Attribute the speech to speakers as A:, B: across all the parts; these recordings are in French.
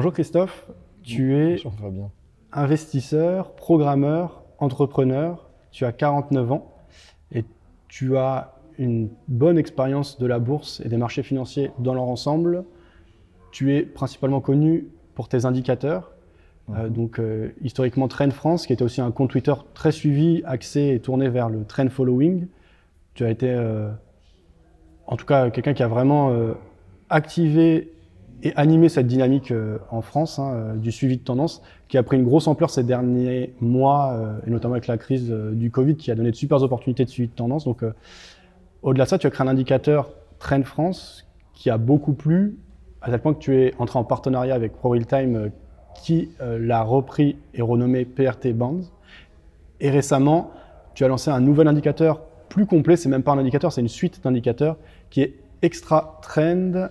A: bonjour Christophe, tu es
B: Bonjour bien.
A: investisseur, programmeur, entrepreneur, tu as 49 ans et tu as une bonne expérience de la bourse et des marchés financiers dans leur ensemble. Tu es principalement connu pour tes indicateurs. Euh, donc euh, historiquement Trend France, qui était aussi un compte Twitter très suivi, axé et tourné vers le trend following. Tu as été, euh, en tout cas, quelqu'un qui a vraiment activé et animé cette dynamique euh, en France hein, euh, du suivi de tendance, qui a pris une grosse ampleur ces derniers mois, euh, et notamment avec la crise du Covid, qui a donné de super opportunités de suivi de tendance. Donc, au-delà de ça, tu as créé un indicateur Trend France qui a beaucoup plu, à tel point que tu es entré en partenariat avec ProRealTime, euh, qui l'a repris et renommé PRT Bands. Et récemment, tu as lancé un nouvel indicateur plus complet. C'est même pas un indicateur, c'est une suite d'indicateurs qui est Extra Trend.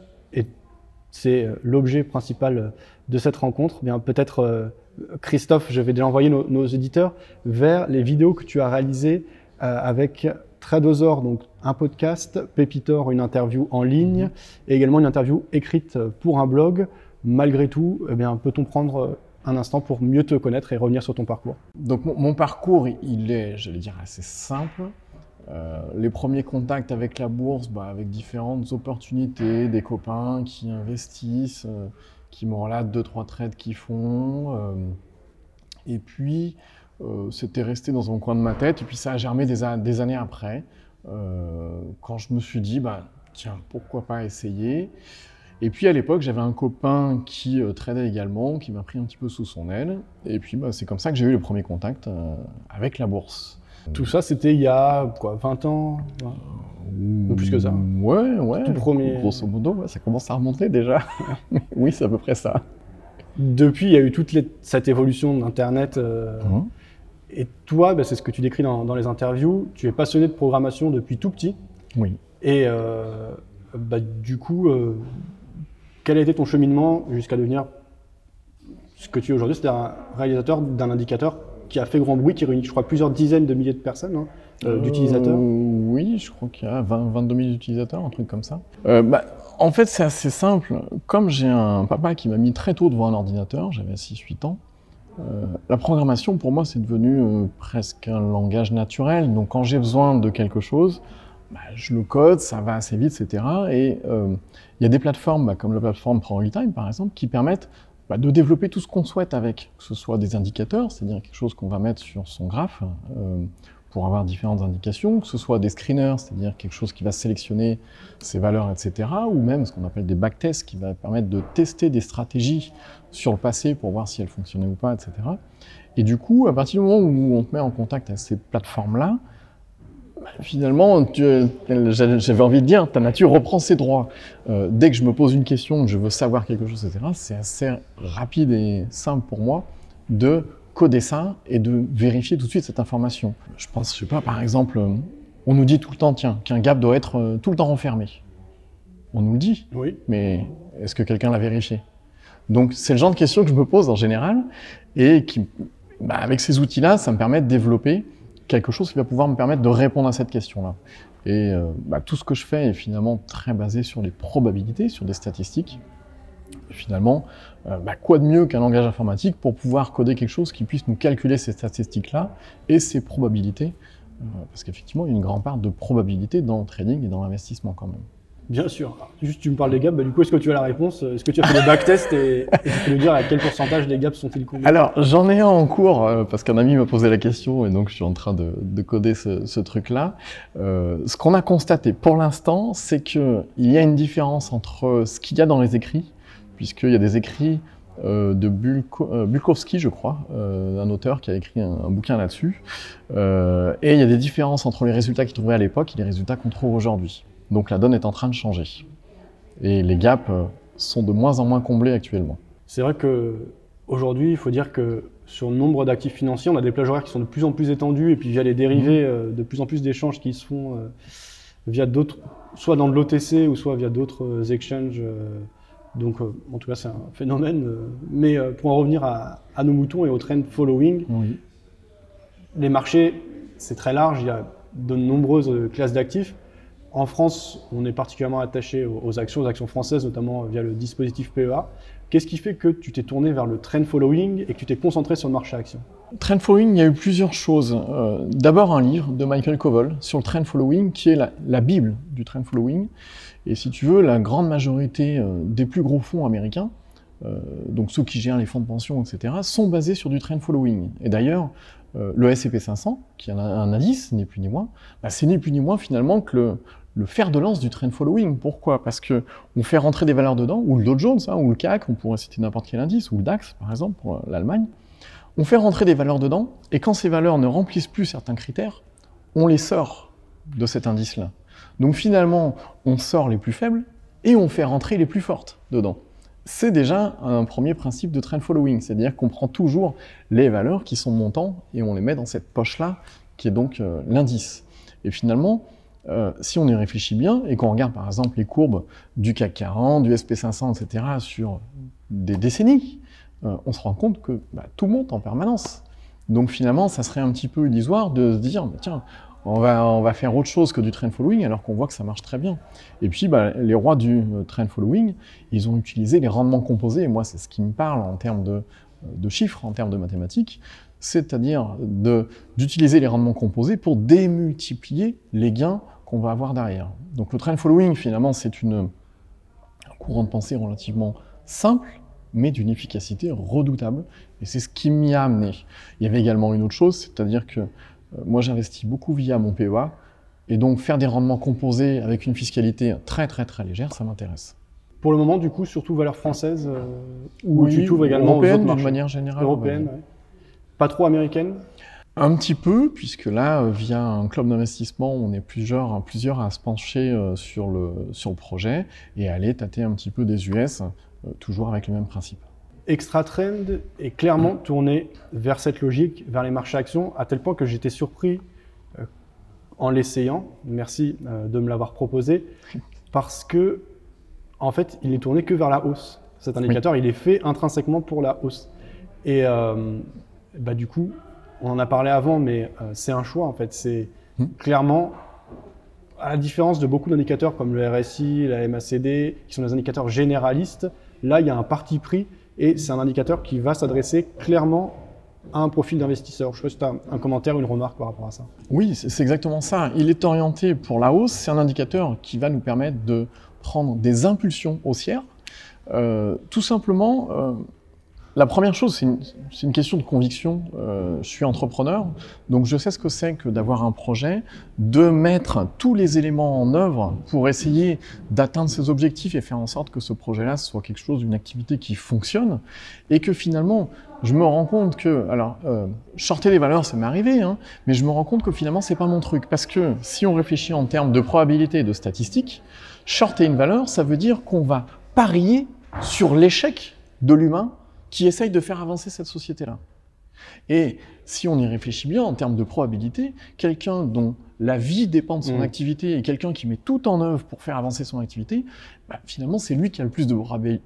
A: C'est euh, l'objet principal euh, de cette rencontre. Bien, peut-être, euh, Christophe, je vais déjà envoyer nos, éditeurs vers les vidéos que tu as réalisées avec Tradosor, donc un podcast, Pépitor, une interview en ligne, et également une interview écrite pour un blog. Malgré tout, eh bien, peut-on prendre un instant pour mieux te connaître et revenir sur ton parcours?
B: Donc mon, mon parcours, il est, j'allais dire, assez simple. Euh, les premiers contacts avec la bourse, bah, avec différentes opportunités, des copains qui investissent, euh, qui me relatent deux trois trades qu'ils font. euh, et puis c'était resté dans un coin de ma tête. Et puis ça a germé des, années après, quand je me suis dit, bah tiens, pourquoi pas essayer. Et puis à l'époque, j'avais un copain qui euh, tradait également, qui m'a pris un petit peu sous son aile. Et puis bah, c'est comme ça que j'ai eu le premier contact avec la bourse.
A: Tout ça, c'était il y a quoi, 20 ans Ou plus que ça.
B: Ouais, ouais.
A: Tout premier.
B: Grosso modo, ouais, ça commence à remonter déjà. oui, c'est à peu près ça.
A: Depuis, il y a eu toute les- cette évolution d'Internet. euh,
B: Mhm.
A: Et toi, bah, c'est ce que tu décris dans, dans les interviews, tu es passionné de programmation depuis tout petit.
B: Oui.
A: Et euh, bah, du coup, euh, quel a été ton cheminement jusqu'à devenir ce que tu es aujourd'hui C'est un réalisateur d'un indicateur qui a fait grand bruit, qui réunit, je crois, plusieurs dizaines de milliers de personnes, hein, euh, d'utilisateurs.
B: Euh, oui, je crois qu'il y a 20, 22 000 utilisateurs, un truc comme ça. Euh, bah, en fait, c'est assez simple. Comme j'ai un papa qui m'a mis très tôt devant un ordinateur, j'avais 6-8 ans, euh, la programmation, pour moi, c'est devenu euh, presque un langage naturel. Donc, quand j'ai besoin de quelque chose, bah, je le code, ça va assez vite, etc. Et euh, il y a des plateformes, bah, comme la plateforme ProRealTime, par exemple, qui permettent bah, de développer tout ce qu'on souhaite avec, que ce soit des indicateurs, c'est-à-dire quelque chose qu'on va mettre sur son graphe, euh, pour avoir différentes indications, que ce soit des screeners, c'est-à-dire quelque chose qui va sélectionner ses valeurs, etc., ou même ce qu'on appelle des backtests, qui va permettre de tester des stratégies sur le passé pour voir si elles fonctionnaient ou pas, etc. Et du coup, à partir du moment où on te met en contact avec ces plateformes-là, finalement, tu- j'avais envie de dire, ta nature reprend ses droits. Euh, dès que je me pose une question, que je veux savoir quelque chose, etc., c'est assez rapide et simple pour moi de coder ça et de vérifier tout de suite cette information. Je pense, je sais pas, par exemple, euh, on nous dit tout le temps, tiens, qu'un gap doit être euh, tout le temps renfermé. On nous le dit,
A: Oui.
B: mais est-ce que quelqu'un l'a vérifié? Donc c'est le genre de questions que je me pose en général et qui, bah, avec ces outils-là, ça me permet de développer quelque chose qui va pouvoir me permettre de répondre à cette question-là. Et euh, bah, tout ce que je fais est finalement très basé sur les probabilités, sur des statistiques. Finalement, euh, bah, quoi de mieux qu'un langage informatique pour pouvoir coder quelque chose qui puisse nous calculer ces statistiques-là et ces probabilités euh, Parce qu'effectivement, il y a une grande part de probabilité dans le trading et dans l'investissement quand même.
A: Bien sûr. Juste, tu me parles des gaps. Bah, du coup, est-ce que tu as la réponse Est-ce que tu as fait des backtests et, tu peux nous dire à quel pourcentage des gaps sont-ils couverts
B: Alors, j'en ai un en cours euh, parce qu'un ami m'a posé la question et donc je suis en train de, de coder ce, truc-là. Euh, ce qu'on a constaté pour l'instant, c'est que il y a une différence entre ce qu'il y a dans les écrits, puisqu'il y a des écrits euh, de Bulko- euh, Bukowski, je crois, euh, un auteur qui a écrit un, un bouquin là-dessus, Euh, et il y a des différences entre les résultats qu'il trouvait à l'époque et les résultats qu'on trouve aujourd'hui. Donc la donne est en train de changer. Et les gaps euh, sont de moins en moins comblés actuellement.
A: C'est vrai que aujourd'hui, il faut dire que sur le nombre d'actifs financiers, on a des plages horaires qui sont de plus en plus étendues et puis via les dérivés, euh, de plus en plus d'échanges qui se font euh, via d'autres, soit dans de l'OTC ou soit via d'autres exchanges. donc, euh, en tout cas, c'est un phénomène. euh, mais euh, pour en revenir à, à nos moutons et au trend following,
B: Oui.
A: les marchés, c'est très large, il y a de nombreuses classes d'actifs. En France, on est particulièrement attaché aux actions, aux actions françaises, notamment via le dispositif PEA. Qu'est-ce qui fait que tu t'es tourné vers le trend following et que tu t'es concentré sur le marché action?
B: Trend following, il y a eu plusieurs choses. Euh, d'abord un livre de Michael Koval sur le trend following, qui est la, bible du trend following. Et si tu veux, la grande majorité euh, des plus gros fonds américains, euh, donc ceux qui gèrent les fonds de pension, etc., sont basés sur du trend following. Et d'ailleurs, le S&P 500, qui est un, indice, ni plus ni moins, bah, c'est ni plus ni moins finalement que le, le fer de lance du trend following. Pourquoi? Parce que on fait rentrer des valeurs dedans, ou le Dow Jones, hein, ou le CAC, on pourrait citer n'importe quel indice, ou le DAX par exemple pour l'Allemagne. On fait rentrer des valeurs dedans, et quand ces valeurs ne remplissent plus certains critères, on les sort de cet indice-là. Donc finalement, on sort les plus faibles et on fait rentrer les plus fortes dedans. C'est déjà un premier principe de trend following, c'est-à-dire qu'on prend toujours les valeurs qui sont montantes et on les met dans cette poche-là, qui est donc euh, l'indice. Et finalement, euh, si on y réfléchit bien et qu'on regarde par exemple les courbes du CAC 40, du SP500, etc., sur des décennies, euh, on se rend compte que bah, tout monte en permanence. Donc finalement, ça serait un petit peu illusoire de se dire, bah, tiens, on va, faire autre chose que du trend following alors qu'on voit que ça marche très bien. Et puis, bah, les rois du euh, trend following, ils ont utilisé les rendements composés, et moi, c'est ce qui me parle en termes de, de chiffres, en termes de mathématiques, c'est-à-dire d'utiliser les rendements composés pour démultiplier les gains qu'on va avoir derrière. Donc le trend following, finalement, c'est un courant de pensée relativement simple, mais d'une efficacité redoutable, et c'est ce qui m'y a amené. Il y avait également une autre chose, c'est-à-dire que euh, moi j'investis beaucoup via mon PEA, et donc faire des rendements composés avec une fiscalité très très très légère, ça m'intéresse.
A: Pour le moment, du coup, surtout valeur française, euh, ou tu t'ouvres également
B: européenne, manière générale.
A: Européenne, pas trop américaine?
B: Un petit peu, puisque là, euh, via un club d'investissement, on est plusieurs, plusieurs à se pencher euh, sur le, sur le projet et aller tâter un petit peu des US, euh, toujours avec le même principe.
A: Extra Trend est clairement tourné vers cette logique, vers les marchés actions, à tel point que j'étais surpris en l'essayant. Merci de me l'avoir proposé, parce que en fait, il est tourné que vers la hausse. Cet indicateur, il est fait intrinsèquement pour la hausse. Et bah, du coup, on en a parlé avant, mais euh, c'est un choix en fait. C'est hmm. clairement, à la différence de beaucoup d'indicateurs comme le RSI, la MACD, qui sont des indicateurs généralistes, là il y a un parti pris et c'est un indicateur qui va s'adresser clairement à un profil d'investisseur. Je sais pas si tu as un commentaire ou une remarque par rapport à ça.
B: Oui, c'est exactement ça. Il est orienté pour la hausse. C'est un indicateur qui va nous permettre de prendre des impulsions haussières. Euh, tout simplement, euh, la première chose, c'est une, question de conviction. Euh, je suis entrepreneur, donc je sais ce que c'est que d'avoir un projet, de mettre tous les éléments en œuvre pour essayer d'atteindre ses objectifs et faire en sorte que ce projet-là soit quelque chose, une activité qui fonctionne, et que finalement, je me rends compte que, alors, euh, shorter des valeurs, ça m'est arrivé, hein, mais je me rends compte que finalement, c'est pas mon truc, parce que si on réfléchit en termes de probabilité et de statistiques, shorter une valeur, ça veut dire qu'on va parier sur l'échec de l'humain qui essaye de faire avancer cette société-là. Et si on y réfléchit bien en termes de probabilité, quelqu'un dont la vie dépend de son mmh. activité et quelqu'un qui met tout en œuvre pour faire avancer son activité, bah, finalement c'est lui qui a le plus de,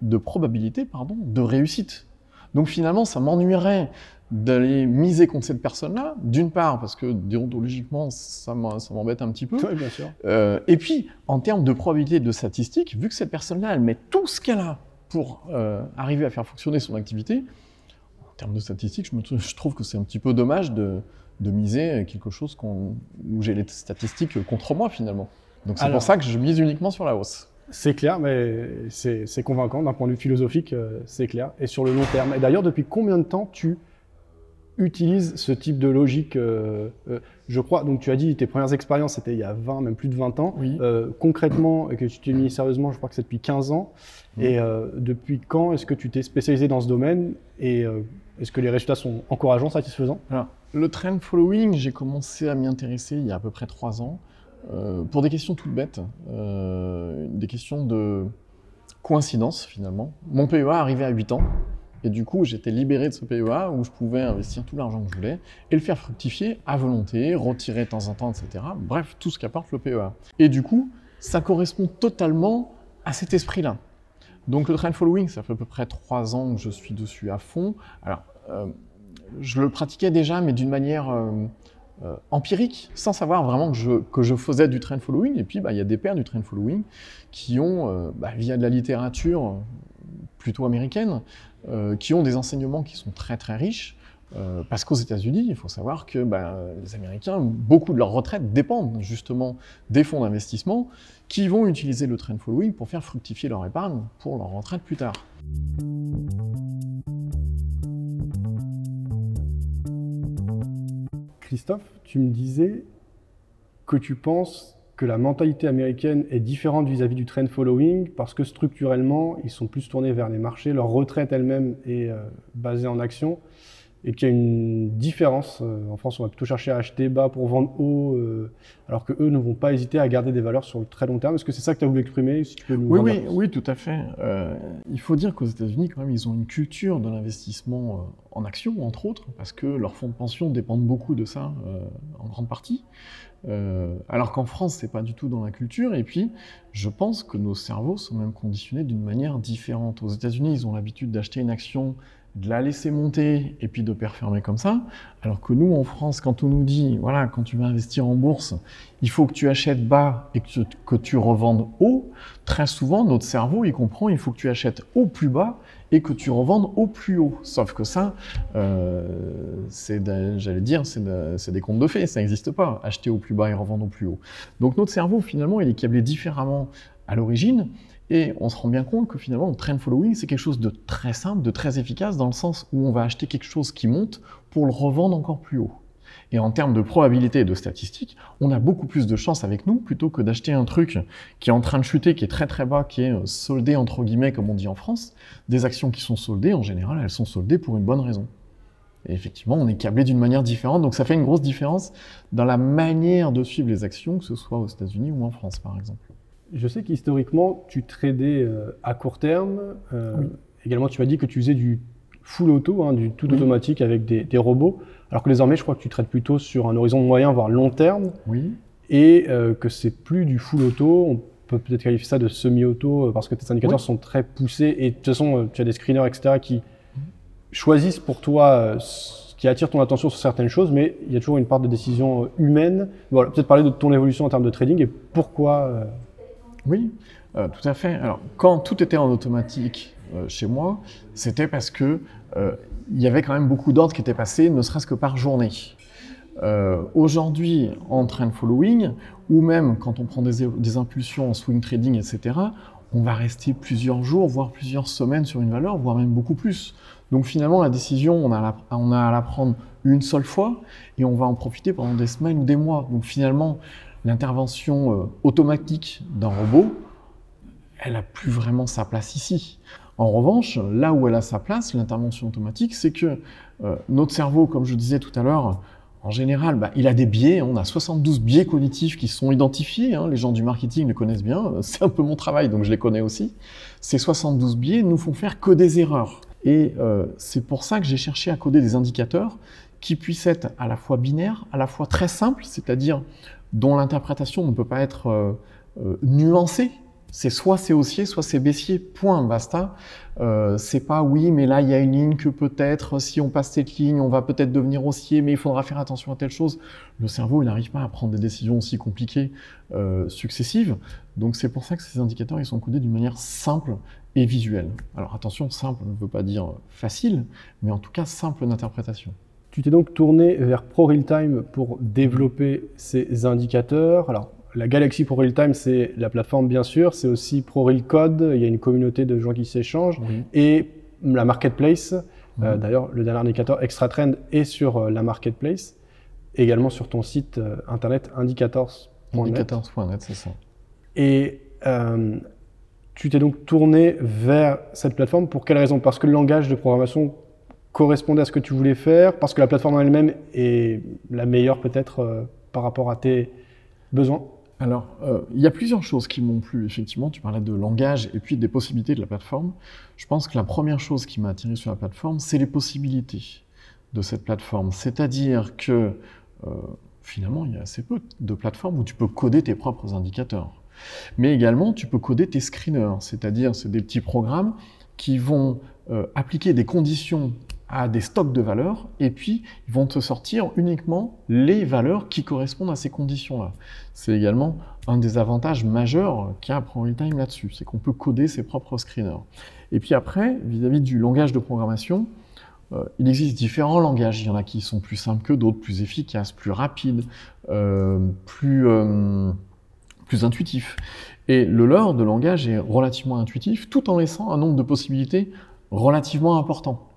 B: de probabilité pardon, de réussite. Donc finalement ça m'ennuierait d'aller miser contre cette personne-là, d'une part parce que déontologiquement ça m'embête un petit peu,
A: oui, bien sûr.
B: Euh, et puis en termes de probabilité de statistique, vu que cette personne-là elle met tout ce qu'elle a pour euh, arriver à faire fonctionner son activité, en termes de statistiques, je, trouve que c'est un petit peu dommage de, miser quelque chose où j'ai les statistiques contre moi finalement. Donc c'est pour ça que je mise uniquement sur la hausse.
A: C'est clair, mais c'est convaincant d'un point de vue philosophique, euh, c'est clair. Et sur le long terme. Et d'ailleurs, depuis combien de temps tu utilise ce type de logique, euh, euh, je crois, donc tu as dit tes premières expériences c'était il y a 20, même plus de 20 ans. Euh, concrètement, et que tu t'es mis sérieusement, je crois que c'est depuis 15 ans. Et depuis quand est-ce que tu t'es spécialisé dans ce domaine? Et est-ce que les résultats sont encourageants, satisfaisants?
B: Alors, le trend following, j'ai commencé à m'y intéresser il y a à peu près 3 ans pour des questions toutes bêtes, des questions de coïncidence finalement. Mon PEA arrivait à 8 ans. Et du coup, j'étais libéré de ce PEA où je pouvais investir tout l'argent que je voulais et le faire fructifier à volonté, retirer de temps en temps, etc. Bref, tout ce qu'apporte le PEA. Et du coup, ça correspond totalement à cet esprit-là. Donc le trend following, ça fait à peu près trois ans que je suis dessus à fond. Alors, euh, je le pratiquais déjà, mais d'une manière euh, euh, empirique, sans savoir vraiment que je, que je faisais du trend following. Et puis, bah, il y a des pairs du trend following qui ont, euh, bah, via de la littérature plutôt américaine, euh, qui ont des enseignements qui sont très très riches. parce qu'aux États-Unis, il faut savoir que bah, les Américains, beaucoup de leurs retraites dépendent justement des fonds d'investissement qui vont utiliser le trend following pour faire fructifier leur épargne pour leur retraite plus tard.
A: Christophe, tu me disais que tu penses que la mentalité américaine est différente vis-à-vis du trend following parce que structurellement, ils sont plus tournés vers les marchés, leur retraite elle-même est euh, basée en action et qu'il y a une différence. Euh, en France, on va plutôt chercher à acheter bas pour vendre haut, euh, alors que eux ne vont pas hésiter à garder des valeurs sur le très long terme. Est-ce que c'est ça que tu as voulu exprimer
B: si tu peux nous oui, oui, oui, tout à fait. Euh, il faut dire qu'aux États-Unis, quand même, ils ont une culture de l'investissement en actions, entre autres, parce que leurs fonds de pension dépendent beaucoup de ça, en grande partie. alors qu'en France, c'est pas du tout dans la culture. Et puis, je pense que nos cerveaux sont même conditionnés d'une manière différente. Aux États-Unis, ils ont l'habitude d'acheter une action de la laisser monter et puis de performer comme ça. Alors que nous, en France, quand on nous dit, voilà, quand tu vas investir en bourse, il faut que tu achètes bas et que, que tu revendes haut, très souvent, notre cerveau, il comprend, il faut que tu achètes au plus bas et que tu revendes au plus haut. Sauf que ça, euh, c'est, j'allais dire, c'est, des contes de fées, ça n'existe pas. Acheter au plus bas et revendre au plus haut. Donc notre cerveau, finalement, il est câblé différemment à l'origine. Et on se rend bien compte que finalement, le trend following, c'est quelque chose de très simple, de très efficace, dans le sens où on va acheter quelque chose qui monte pour le revendre encore plus haut. Et en termes de probabilité et de statistiques, on a beaucoup plus de chance avec nous plutôt que d'acheter un truc qui est en train de chuter, qui est très très bas, qui est euh, soldé entre guillemets, comme on dit en France. Des actions qui sont soldées, en général, elles sont soldées pour une bonne raison. Et effectivement, on est câblé d'une manière différente, donc ça fait une grosse différence dans la manière de suivre les actions, que ce soit aux États-Unis ou en France, par exemple.
A: Je sais qu'historiquement, tu tradais euh, à court terme. Euh, également, tu m'as dit que tu faisais du full auto, hein, du tout automatique avec des, robots. Alors que désormais, je crois que tu traites plutôt sur un horizon moyen, voire long terme.
B: Oui.
A: Et euh, que c'est plus du full auto. On peut peut-être qualifier ça de semi-auto parce que tes indicateurs sont très poussés. Et de toute façon, tu as des screeners, etc., qui choisissent pour toi ce qui attire ton attention sur certaines choses, mais il y a toujours une part de décision humaine. Voilà, peut-être parler de ton évolution en termes de trading et pourquoi
B: oui, euh, tout à fait. Alors, quand tout était en automatique euh, chez moi, c'était parce que euh, il y avait quand même beaucoup d'ordres qui étaient passés, ne serait-ce que par journée. Aujourd'hui, en trend following, ou même quand on prend des, impulsions en swing trading, etc., on va rester plusieurs jours, voire plusieurs semaines sur une valeur, voire même beaucoup plus. Donc finalement, la décision, on a, on a à la prendre une seule fois et on va en profiter pendant des semaines ou des mois. Donc finalement, l'intervention euh, automatique d'un robot, elle n'a plus vraiment sa place ici. En revanche, là où elle a sa place, l'intervention automatique, c'est que euh, notre cerveau, comme je disais tout à l'heure, en général, bah, il a des biais. On a 72 biais cognitifs qui sont identifiés. Hein. les gens du marketing les connaissent bien. C'est un peu mon travail, donc je les connais aussi. Ces 72 biais nous font faire que des erreurs. Et euh, c'est pour ça que j'ai cherché à coder des indicateurs qui puissent être à la fois binaires, à la fois très simples, c'est-à-dire dont l'interprétation ne peut pas être euh, euh, nuancée. C'est soit c'est haussier, soit c'est baissier, point, basta. Euh, c'est pas oui, mais là il y a une ligne que peut-être si on passe cette ligne, on va peut-être devenir haussier, mais il faudra faire attention à telle chose. Le cerveau, n'arrive pas à prendre des décisions aussi compliquées successives. Donc c'est pour ça que ces indicateurs, ils sont codés d'une manière simple et visuelle. Alors attention, simple ne veut pas dire facile, mais en tout cas simple d'interprétation.
A: Tu t'es donc tourné vers Pro Time pour développer ces indicateurs. Alors, la Galaxy Pro Time, c'est la plateforme bien sûr, c'est aussi Pro Code, il y a une communauté de gens qui s'échangent, et la marketplace. Euh, d'ailleurs, le dernier indicateur Extra Trend est sur euh, la marketplace, également sur ton site euh, internet indicators.net.
B: Indicators.net, c'est ça.
A: Et tu t'es donc tourné vers cette plateforme pour quelle raison? Parce que le langage de programmation correspondait à ce que tu voulais faire, parce que la plateforme en elle-même est la meilleure peut-être euh, par rapport à tes besoins
B: alors, euh, il y a plusieurs choses qui m'ont plu, effectivement. Tu parlais de langage et puis des possibilités de la plateforme. Je pense que la première chose qui m'a attiré sur la plateforme, c'est les possibilités de cette plateforme. C'est-à-dire que euh, finalement, il y a assez peu de plateformes où tu peux coder tes propres indicateurs. Mais également, tu peux coder tes screeners, c'est-à-dire c'est des petits programmes qui vont appliquer des conditions à des stocks de valeurs, et puis ils vont te sortir uniquement les valeurs qui correspondent à ces conditions-là. C'est également un des avantages majeurs qu'a ProRealTime là-dessus, c'est qu'on peut coder ses propres screeners. Et puis après, vis-à-vis du langage de programmation, euh, il existe différents langages. Il y en a qui sont plus simples que d'autres, plus efficaces, plus rapides, euh, plus, euh, plus intuitifs. Et le leur de langage est relativement intuitif, tout en laissant un nombre de possibilités relativement important.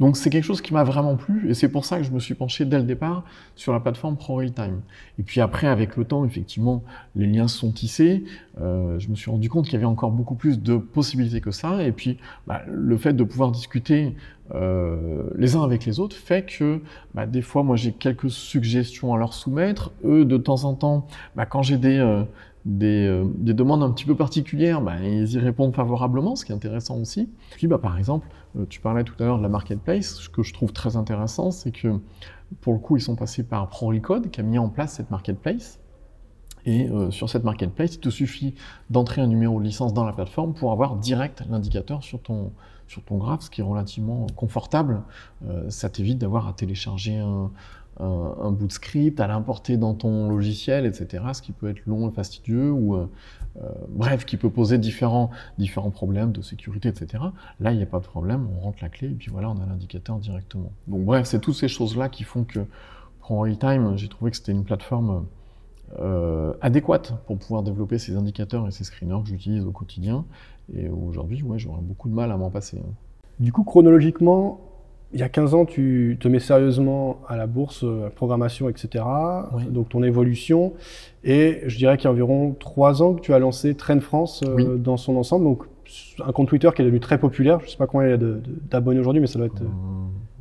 B: Donc c'est quelque chose qui m'a vraiment plu et c'est pour ça que je me suis penché dès le départ sur la plateforme ProRealTime. Et puis après, avec le temps, effectivement, les liens sont tissés. Euh, je me suis rendu compte qu'il y avait encore beaucoup plus de possibilités que ça. Et puis bah, le fait de pouvoir discuter euh, les uns avec les autres fait que bah, des fois, moi j'ai quelques suggestions à leur soumettre. Eux, de temps en temps, bah, quand j'ai des, euh, euh, des, demandes un petit peu particulières, bah, ils y répondent favorablement, ce qui est intéressant aussi. Puis bah, par exemple, euh, tu parlais tout à l'heure de la marketplace, ce que je trouve très intéressant, c'est que pour le coup, ils sont passés par ProRecode qui a mis en place cette marketplace. Et euh, sur cette marketplace, il te suffit d'entrer un numéro de licence dans la plateforme pour avoir direct l'indicateur sur ton, sur ton graphe, ce qui est relativement confortable. ça t'évite d'avoir à télécharger un, un, bout de script, à l'importer dans ton logiciel, etc. Ce qui peut être long et fastidieux, ou euh, euh, bref, qui peut poser différents, différents problèmes de sécurité, etc. Là, il n'y a pas de problème, on rentre la clé et puis voilà, on a l'indicateur directement. Donc bref, c'est toutes ces choses-là qui font que pour Realtime, j'ai trouvé que c'était une plateforme euh, adéquate pour pouvoir développer ces indicateurs et ces screeners que j'utilise au quotidien. Et aujourd'hui, ouais, j'aurais beaucoup de mal à m'en passer. Hein.
A: Du coup, chronologiquement, il y a 15 ans, tu te mets sérieusement à la bourse, à la programmation, etc. Donc ton évolution. Et je dirais qu'il y a environ 3 ans que tu as lancé Trend France euh, dans son ensemble. Donc un compte Twitter qui est devenu très populaire. Je ne sais pas combien il y a d'abonnés aujourd'hui, mais ça doit être...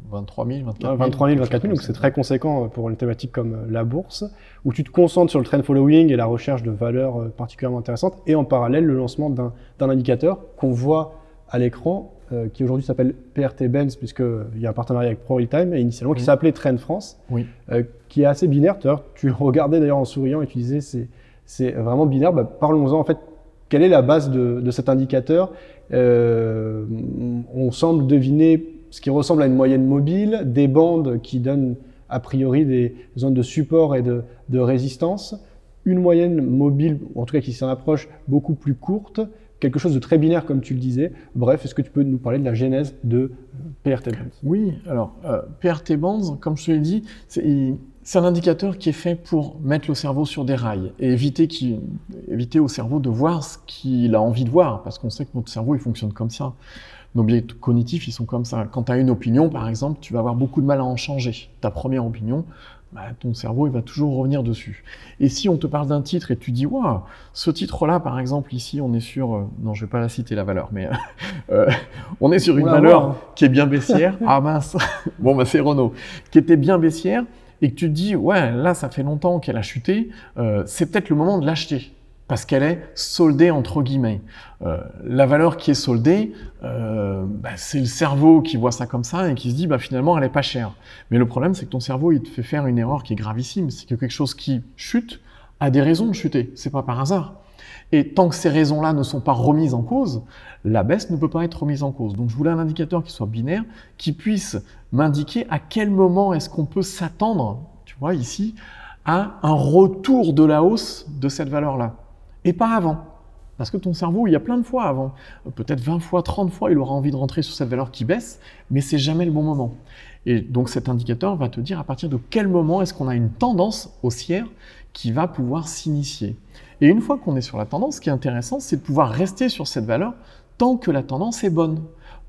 B: 23 000, 24 000.
A: 23 000, 24 000, donc c'est très conséquent euh, pour une thématique comme euh, la bourse, où tu te concentres sur le trend following et la recherche de valeurs particulièrement intéressantes, et en parallèle le lancement d'un indicateur qu'on voit à l'écran euh, qui aujourd'hui s'appelle PRT Benz, puisqu'il y a un partenariat avec ProRealTime, et initialement qui s'appelait Trend France,
B: oui.
A: euh, qui est assez binaire. Tu regardais d'ailleurs en souriant et tu disais c'est, c'est vraiment binaire. Bah, parlons-en en fait. Quelle est la base de, de cet indicateur? Euh, On semble deviner ce qui ressemble à une moyenne mobile, des bandes qui donnent a priori des zones de support et de, de résistance, une moyenne mobile, en tout cas qui s'en approche, beaucoup plus courte, quelque chose de très binaire, comme tu le disais. Bref, est-ce que tu peux nous parler de la genèse de euh, PRT Bands
B: Oui, alors euh, PRT Bands, comme je te l'ai dit, c'est un indicateur qui est fait pour mettre le cerveau sur des rails et éviter, qui, éviter au cerveau de voir ce qu'il a envie de voir, parce qu'on sait que notre cerveau, il fonctionne comme ça. Nos biais cognitifs, ils sont comme ça. Quand tu as une opinion, par exemple, tu vas avoir beaucoup de mal à en changer. Ta première opinion, bah, ton cerveau il va toujours revenir dessus. Et si on te parle d'un titre et tu dis waouh, ce titre-là, par exemple, ici, on est sur, euh, non, je vais pas la citer la valeur, mais euh, on est sur une valeur qui est bien baissière. ah mince, bon bah c'est Renault, qui était bien baissière et que tu te dis ouais, là ça fait longtemps qu'elle a chuté, euh, c'est peut-être le moment de l'acheter parce qu'elle est soldée entre guillemets. Euh, la valeur qui est soldée, euh, bah, c'est le cerveau qui voit ça comme ça et qui se dit bah, finalement elle est pas chère. Mais le problème c'est que ton cerveau il te fait faire une erreur qui est gravissime, c'est que quelque chose qui chute a des raisons de chuter, c'est pas par hasard. Et tant que ces raisons-là ne sont pas remises en cause, la baisse ne peut pas être remise en cause. Donc je voulais un indicateur qui soit binaire, qui puisse m'indiquer à quel moment est-ce qu'on peut s'attendre, tu vois ici, à un retour de la hausse de cette valeur-là et pas avant. Parce que ton cerveau, il y a plein de fois avant, peut-être 20 fois, 30 fois, il aura envie de rentrer sur cette valeur qui baisse, mais c'est jamais le bon moment. Et donc cet indicateur va te dire à partir de quel moment est-ce qu'on a une tendance haussière qui va pouvoir s'initier. Et une fois qu'on est sur la tendance, ce qui est intéressant, c'est de pouvoir rester sur cette valeur tant que la tendance est bonne.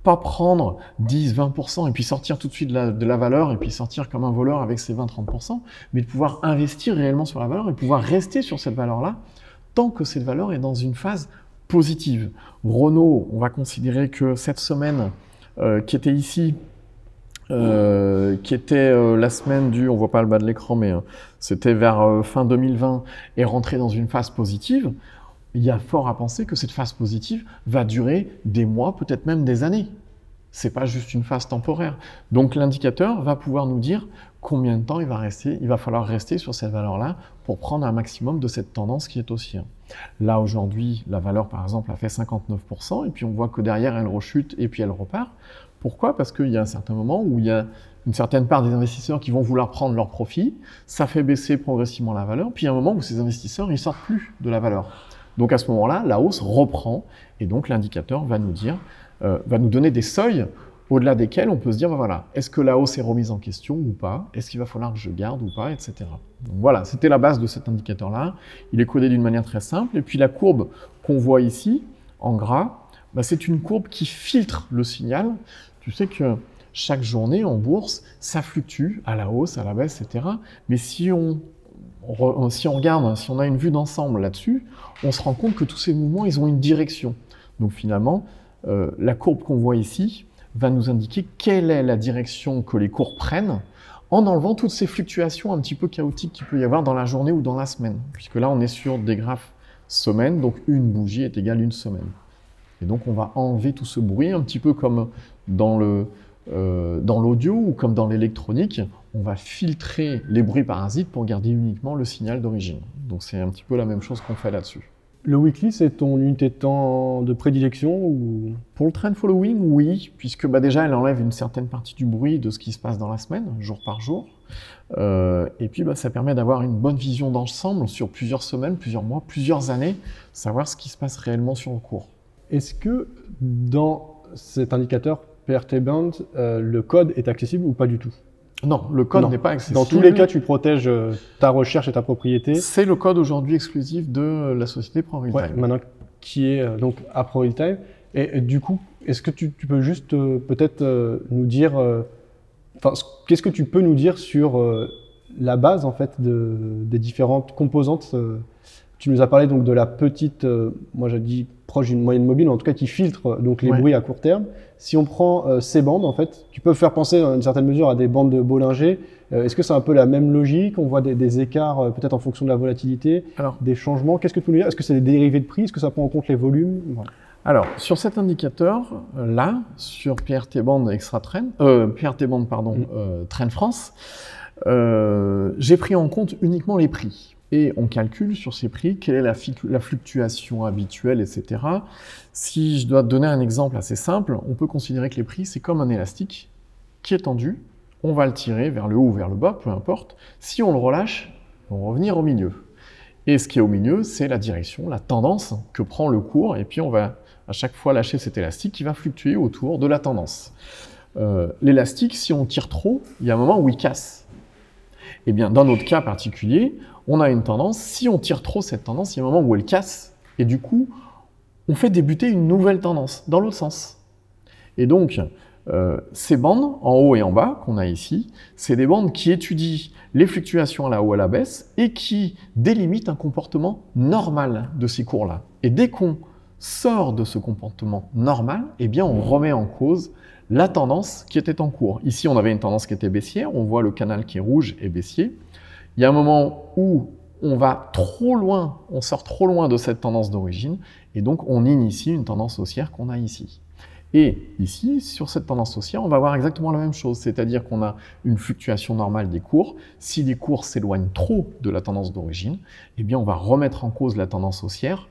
B: Pas prendre 10, 20% et puis sortir tout de suite de la, de la valeur et puis sortir comme un voleur avec ses 20-30%, mais de pouvoir investir réellement sur la valeur et pouvoir rester sur cette valeur-là tant que cette valeur est dans une phase positive. Renault, on va considérer que cette semaine euh, qui était ici, euh, qui était euh, la semaine du, on voit pas le bas de l'écran, mais c'était vers fin 2020, est rentré dans une phase positive. Il y a fort à penser que cette phase positive va durer des mois, peut-être même des années. C'est pas juste une phase temporaire. Donc l'indicateur va pouvoir nous dire combien de temps il va rester, il va falloir rester sur cette valeur-là pour prendre un maximum de cette tendance qui est haussière. Là aujourd'hui, la valeur par exemple a fait 59% et puis on voit que derrière elle rechute et puis elle repart. Pourquoi? Parce qu'il y a un certain moment où il y a une certaine part des investisseurs qui vont vouloir prendre leur profit, ça fait baisser progressivement la valeur, puis il y a un moment où ces investisseurs, ils sortent plus de la valeur. Donc à ce moment-là, la hausse reprend, et donc l'indicateur va nous dire, euh, va nous donner des seuils au-delà desquels on peut se dire, ben voilà, est-ce que la hausse est remise en question ou pas? Est-ce qu'il va falloir que je garde ou pas, etc. Donc voilà, c'était la base de cet indicateur-là. Il est codé d'une manière très simple. Et puis la courbe qu'on voit ici, en gras, ben c'est une courbe qui filtre le signal. Tu sais que chaque journée en bourse, ça fluctue à la hausse, à la baisse, etc. Mais si on, si on regarde, si on a une vue d'ensemble là-dessus, on se rend compte que tous ces mouvements, ils ont une direction. Donc finalement, euh, la courbe qu'on voit ici, va nous indiquer quelle est la direction que les cours prennent en enlevant toutes ces fluctuations un petit peu chaotiques qu'il peut y avoir dans la journée ou dans la semaine. Puisque là, on est sur des graphes semaines, donc une bougie est égale une semaine. Et donc, on va enlever tout ce bruit, un petit peu comme dans euh, dans l'audio ou comme dans l'électronique, on va filtrer les bruits parasites pour garder uniquement le signal d'origine. Donc c'est un petit peu la même chose qu'on fait là-dessus.
A: Le weekly, c'est ton unité de temps de prédilection ou...
B: Pour le trend following, oui, puisque bah, déjà, elle enlève une certaine partie du bruit de ce qui se passe dans la semaine, jour par jour. Euh, et puis, bah, ça permet d'avoir une bonne vision d'ensemble sur plusieurs semaines, plusieurs mois, plusieurs années, savoir ce qui se passe réellement sur le cours.
A: Est-ce que dans cet indicateur PRT Band, euh, le code est accessible ou pas du tout?
B: Non, le code n'est pas accessible.
A: Dans tous les cas, tu protèges euh, ta recherche et ta propriété.
B: C'est le code aujourd'hui exclusif de la société ProRealTime.
A: Ouais, maintenant qui est euh, donc à ProRealTime. Et, et, du coup, est-ce que tu, tu, peux juste euh, peut-être nous dire, enfin, qu'est-ce que tu peux nous dire sur la base en fait de, des différentes composantes Tu nous as parlé donc de la petite, moi j'ai dit proche d'une moyenne mobile, en tout cas qui filtre donc les bruits à court terme. Si on prend euh, ces bandes, en fait, qui peuvent faire penser dans une certaine mesure à des bandes de Bollinger, euh, est-ce que c'est un peu la même logique? On voit des, des écarts euh, peut-être en fonction de la volatilité, Alors, des changements. Qu'est-ce que tu peux nous dire? Est-ce que c'est des dérivés de prix? Est-ce que ça prend en compte les volumes?
B: Voilà. Alors, sur cet indicateur-là, sur PRT Band Extra Trend, euh, PRT Band, pardon, mm. Trend France, j'ai pris en compte uniquement les prix et on calcule sur ces prix quelle est la, fluctuation habituelle, etc. Si je dois donner un exemple assez simple, on peut considérer que les prix, c'est comme un élastique qui est tendu. On va le tirer vers le haut ou vers le bas, peu importe. Si on le relâche, on va revenir au milieu. Et ce qui est au milieu, c'est la direction, la tendance que prend le cours. Et puis on va à chaque fois lâcher cet élastique qui va fluctuer autour de la tendance. Euh, L'élastique, si on tire trop, il y a un moment où il casse. Eh bien, dans notre cas particulier, on a une tendance, si on tire trop cette tendance, il y a un moment où elle casse, et du coup, on fait débuter une nouvelle tendance, dans l'autre sens. Et donc, euh, ces bandes, en haut et en bas, qu'on a ici, c'est des bandes qui étudient les fluctuations à la haut et à la baisse, et qui délimitent un comportement normal de ces cours-là. Et dès qu'on sort de ce comportement normal, eh bien, on remet en cause la tendance qui était en cours. Ici, on avait une tendance qui était baissière, on voit le canal qui est rouge et baissier. Il y a un moment où on va trop loin, on sort trop loin de cette tendance d'origine, et donc on initie une tendance haussière qu'on a ici. Et ici, sur cette tendance haussière, on va voir exactement la même chose, c'est-à-dire qu'on a une fluctuation normale des cours. Si les cours s'éloignent trop de la tendance d'origine, eh bien on va remettre en cause la tendance haussière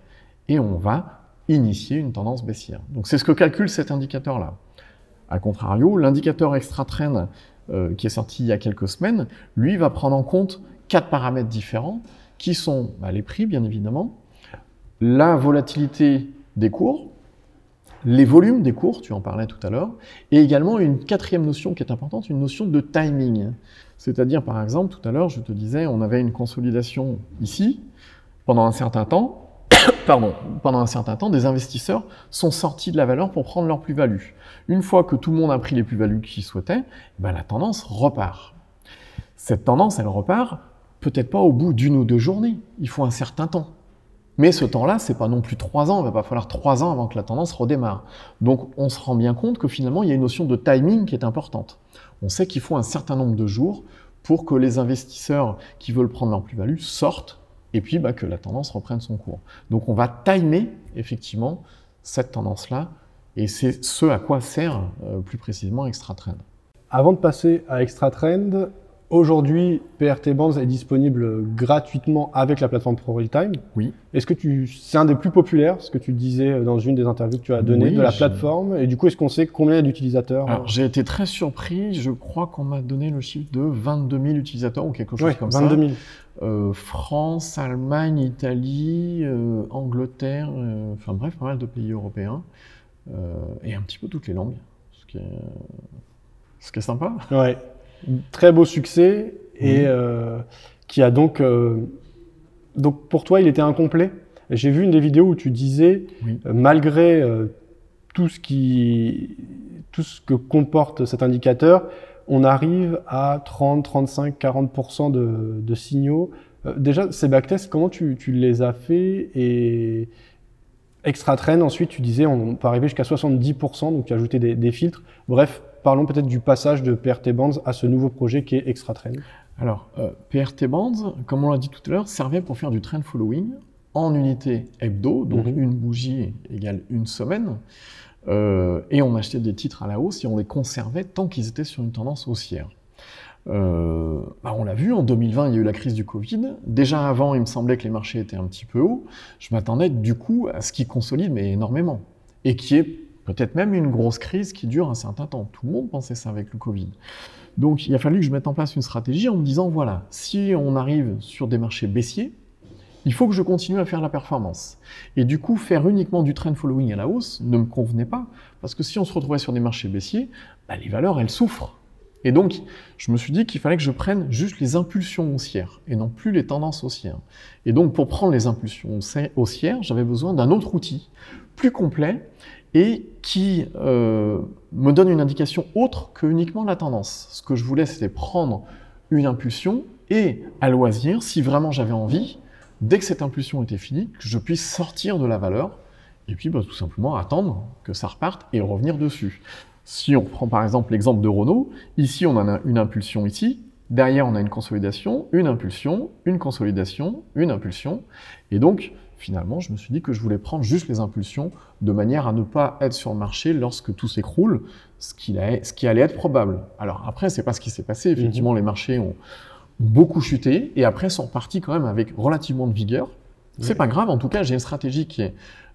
B: et on va initier une tendance baissière. Donc c'est ce que calcule cet indicateur-là. A contrario, l'indicateur extra-trend euh, qui est sorti il y a quelques semaines, lui va prendre en compte quatre paramètres différents qui sont bah, les prix, bien évidemment, la volatilité des cours, les volumes des cours, tu en parlais tout à l'heure, et également une quatrième notion qui est importante, une notion de timing. C'est-à-dire, par exemple, tout à l'heure, je te disais, on avait une consolidation ici, pendant un certain temps, pardon, pendant un certain temps, des investisseurs sont sortis de la valeur pour prendre leur plus-value. Une fois que tout le monde a pris les plus-values qu'ils souhaitaient, ben la tendance repart. Cette tendance, elle repart peut-être pas au bout d'une ou deux journées. Il faut un certain temps. Mais ce temps-là, c'est pas non plus trois ans. Il va pas falloir trois ans avant que la tendance redémarre. Donc, on se rend bien compte que finalement, il y a une notion de timing qui est importante. On sait qu'il faut un certain nombre de jours pour que les investisseurs qui veulent prendre leur plus-value sortent et puis bah, que la tendance reprenne son cours. Donc, on va timer effectivement cette tendance-là et c'est ce à quoi sert euh, plus précisément Extra Trend.
A: Avant de passer à Extra Trend, Aujourd'hui, PRT Bands est disponible gratuitement avec la plateforme ProRealTime.
B: Oui.
A: Est-ce que tu, c'est un des plus populaires, ce que tu disais dans une des interviews que tu as données
B: Oui,
A: de la plateforme? Et du coup, est-ce qu'on sait combien d'utilisateurs?
B: Alors, j'ai été très surpris. Je crois qu'on m'a donné le chiffre de 22 000 utilisateurs ou quelque chose
A: Ouais,
B: comme
A: 22
B: ça.
A: 000.
B: Euh, France, Allemagne, Italie, euh, Angleterre, euh, enfin bref, pas mal de pays européens. et un petit peu toutes les langues. Ce qui est, ce qui est sympa.
A: Ouais. Très beau succès et euh, qui a donc euh, donc pour toi il était incomplet. J'ai vu une des vidéos où tu disais
B: Oui.
A: euh, malgré tout ce qui tout ce que comporte cet indicateur, on arrive à 30, 35, 40 de, de signaux. Euh, déjà ces backtests, comment tu, tu les as fait et extra trend ensuite tu disais on peut arriver jusqu'à 70 donc tu as ajouté des, des filtres. Bref, parlons peut-être du passage de PRT Bands à ce nouveau projet qui est Extra Trend.
B: Alors, euh, PRT Bands, comme on l'a dit tout à l'heure, servait pour faire du trend following en unité hebdo, donc
A: Mhm.
B: une bougie égale une semaine. Euh, et on achetait des titres à la hausse et on les conservait tant qu'ils étaient sur une tendance haussière. Euh, bah, on l'a vu, en 2020, il y a eu la crise du Covid. Déjà avant, il me semblait que les marchés étaient un petit peu hauts. Je m'attendais du coup à ce qui consolide, mais énormément. Et qui est peut-être même une grosse crise qui dure un certain temps. Tout le monde pensait ça avec le Covid. Donc il a fallu que je mette en place une stratégie en me disant, voilà, si on arrive sur des marchés baissiers, il faut que je continue à faire la performance. Et du coup, faire uniquement du trend following à la hausse ne me convenait pas, parce que si on se retrouvait sur des marchés baissiers, bah, les valeurs, elles souffrent. Et donc, je me suis dit qu'il fallait que je prenne juste les impulsions haussières, et non plus les tendances haussières. Et donc, pour prendre les impulsions haussières- haussières, j'avais besoin d'un autre outil, plus complet, et qui euh, me donne une indication autre que uniquement la tendance. Ce que je voulais, c'était prendre une impulsion, et à loisir, si vraiment j'avais envie, dès que cette impulsion était finie, que je puisse sortir de la valeur, et puis bah, tout simplement attendre que ça reparte et revenir dessus. Si on prend par exemple l'exemple de Renault, ici on a une impulsion ici, derrière on a une consolidation, une impulsion, une consolidation, une impulsion, et donc finalement je me suis dit que je voulais prendre juste les impulsions de manière à ne pas être sur le marché lorsque tout s'écroule, ce, qui allait être probable. Alors après c'est pas ce qui s'est passé, effectivement les marchés ont beaucoup chuté et après sont repartis quand même avec relativement de vigueur. C'est pas grave, en tout cas j'ai une stratégie qui est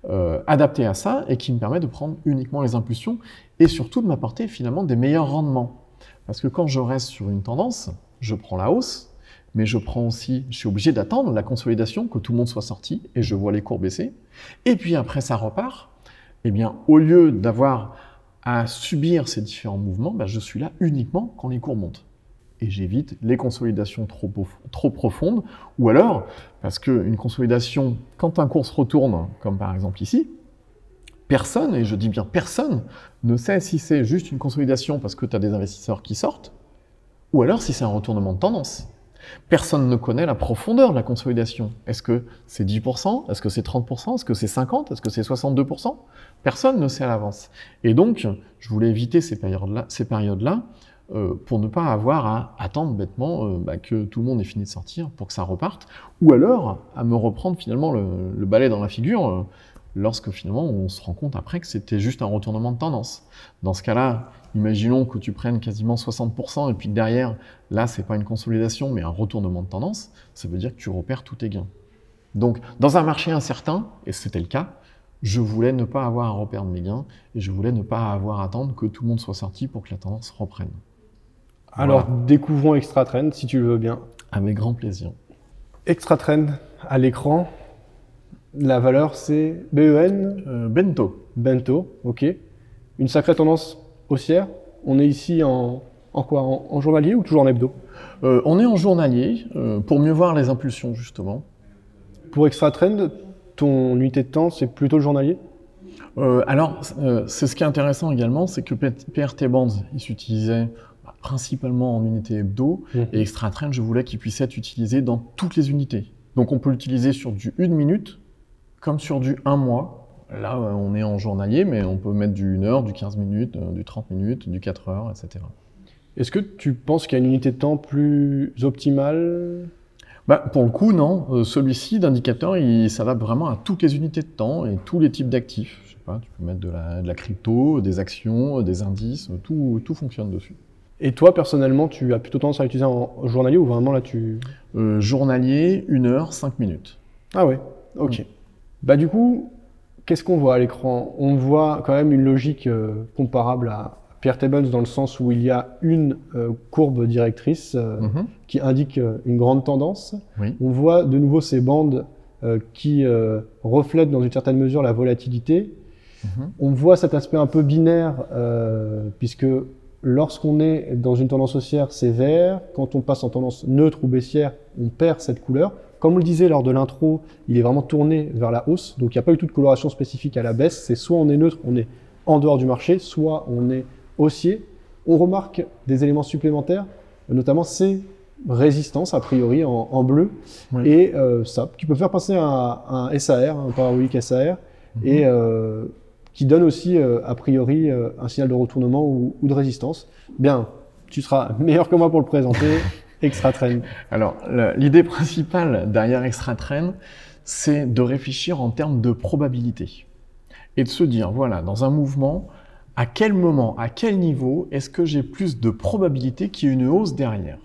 B: euh, adaptée à ça et qui me permet de prendre uniquement les impulsions et surtout de m'apporter finalement des meilleurs rendements. Parce que quand je reste sur une tendance, je prends la hausse, mais je prends aussi, je suis obligé d'attendre la consolidation, que tout le monde soit sorti et je vois les cours baisser. Et puis après ça repart, eh bien au lieu d'avoir à subir ces différents mouvements, bah, je suis là uniquement quand les cours montent. Et j'évite les consolidations trop, trop profondes, ou alors, parce qu'une consolidation, quand un cours se retourne, comme par exemple ici, personne, et je dis bien personne, ne sait si c'est juste une consolidation parce que tu as des investisseurs qui sortent, ou alors si c'est un retournement de tendance. Personne ne connaît la profondeur de la consolidation. Est-ce que c'est 10% Est-ce que c'est 30% Est-ce que c'est 50% Est-ce que c'est 62% Personne ne sait à l'avance. Et donc, je voulais éviter ces périodes-là, euh, pour ne pas avoir à attendre bêtement euh, bah, que tout le monde ait fini de sortir pour que ça reparte, ou alors à me reprendre finalement le, le balai dans la figure euh, lorsque finalement on se rend compte après que c'était juste un retournement de tendance. Dans ce cas-là, imaginons que tu prennes quasiment 60% et puis que derrière, là, c'est pas une consolidation mais un retournement de tendance, ça veut dire que tu repères tous tes gains. Donc, dans un marché incertain, et c'était le cas, je voulais ne pas avoir à reperdre mes gains et je voulais ne pas avoir à attendre que tout le monde soit sorti pour que la tendance reprenne.
A: Alors, découvrons Extra Trend si tu le veux bien.
B: Avec grand plaisir.
A: Extra Trend à l'écran. La valeur, c'est BEN,
B: Euh, bento.
A: Bento, ok. Une sacrée tendance haussière. On est ici en, en quoi en, en journalier ou toujours en hebdo?
B: Euh, on est en journalier euh, pour mieux voir les impulsions justement.
A: Pour Extra Trend, ton unité de temps, c'est plutôt le journalier?
B: Alors, c'est ce qui est intéressant également, c'est que PRT Bands, il s'utilisait bah, principalement en unité hebdo,
A: Mhm.
B: et Extra Trend, je voulais qu'il puisse être utilisé dans toutes les unités. Donc on peut l'utiliser sur du 1 minute, comme sur du 1 mois. Là, euh, on est en journalier, mais on peut mettre du 1 heure, du 15 minutes, euh, du 30 minutes, du 4 heures, etc.
A: Est-ce que tu penses qu'il y a une unité de temps plus optimale?
B: Bah, pour le coup, non. Euh, Celui-ci d'indicateur, il s'adapte vraiment à toutes les unités de temps et tous les types d'actifs. Je sais pas, tu peux mettre de la, de la crypto, des actions, des indices, tout, tout fonctionne dessus.
A: Et toi, personnellement, tu as plutôt tendance à l'utiliser en journalier ou vraiment là tu...
B: Euh, journalier, 1 heure, 5 minutes.
A: Ah ouais, ok. Bah du coup, qu'est-ce qu'on voit à l'écran? On voit quand même une logique euh, comparable à Pierre Tables dans le sens où il y a une euh, courbe directrice euh,
B: Mhm.
A: qui indique une grande tendance.
B: Oui.
A: On voit de nouveau ces bandes qui reflètent dans une certaine mesure la volatilité.
B: Mhm.
A: On voit cet aspect un peu binaire, puisque lorsqu'on est dans une tendance haussière, c'est vert. Quand on passe en tendance neutre ou baissière, on perd cette couleur. Comme on le disait lors de l'intro, il est vraiment tourné vers la hausse, donc il n'y a pas eu tout de coloration spécifique à la baisse. C'est soit on est neutre, on est en dehors du marché, soit on est haussier. On remarque des éléments supplémentaires, notamment ces résistances, a priori, en, en bleu,
B: Oui.
A: et euh, ça, qui peut faire passer un, un SAR, un parabolique SAR, et euh, qui donne aussi, euh, a priori, euh, un signal de retournement ou, ou de résistance. Bien, tu seras meilleur que moi pour le présenter. Extra Trend.
B: Alors, l'idée principale derrière Extra Trend, c'est de réfléchir en termes de probabilité. Et de se dire, voilà, dans un mouvement, à quel moment, à quel niveau est-ce que j'ai plus de probabilité qu'il y ait une hausse derrière?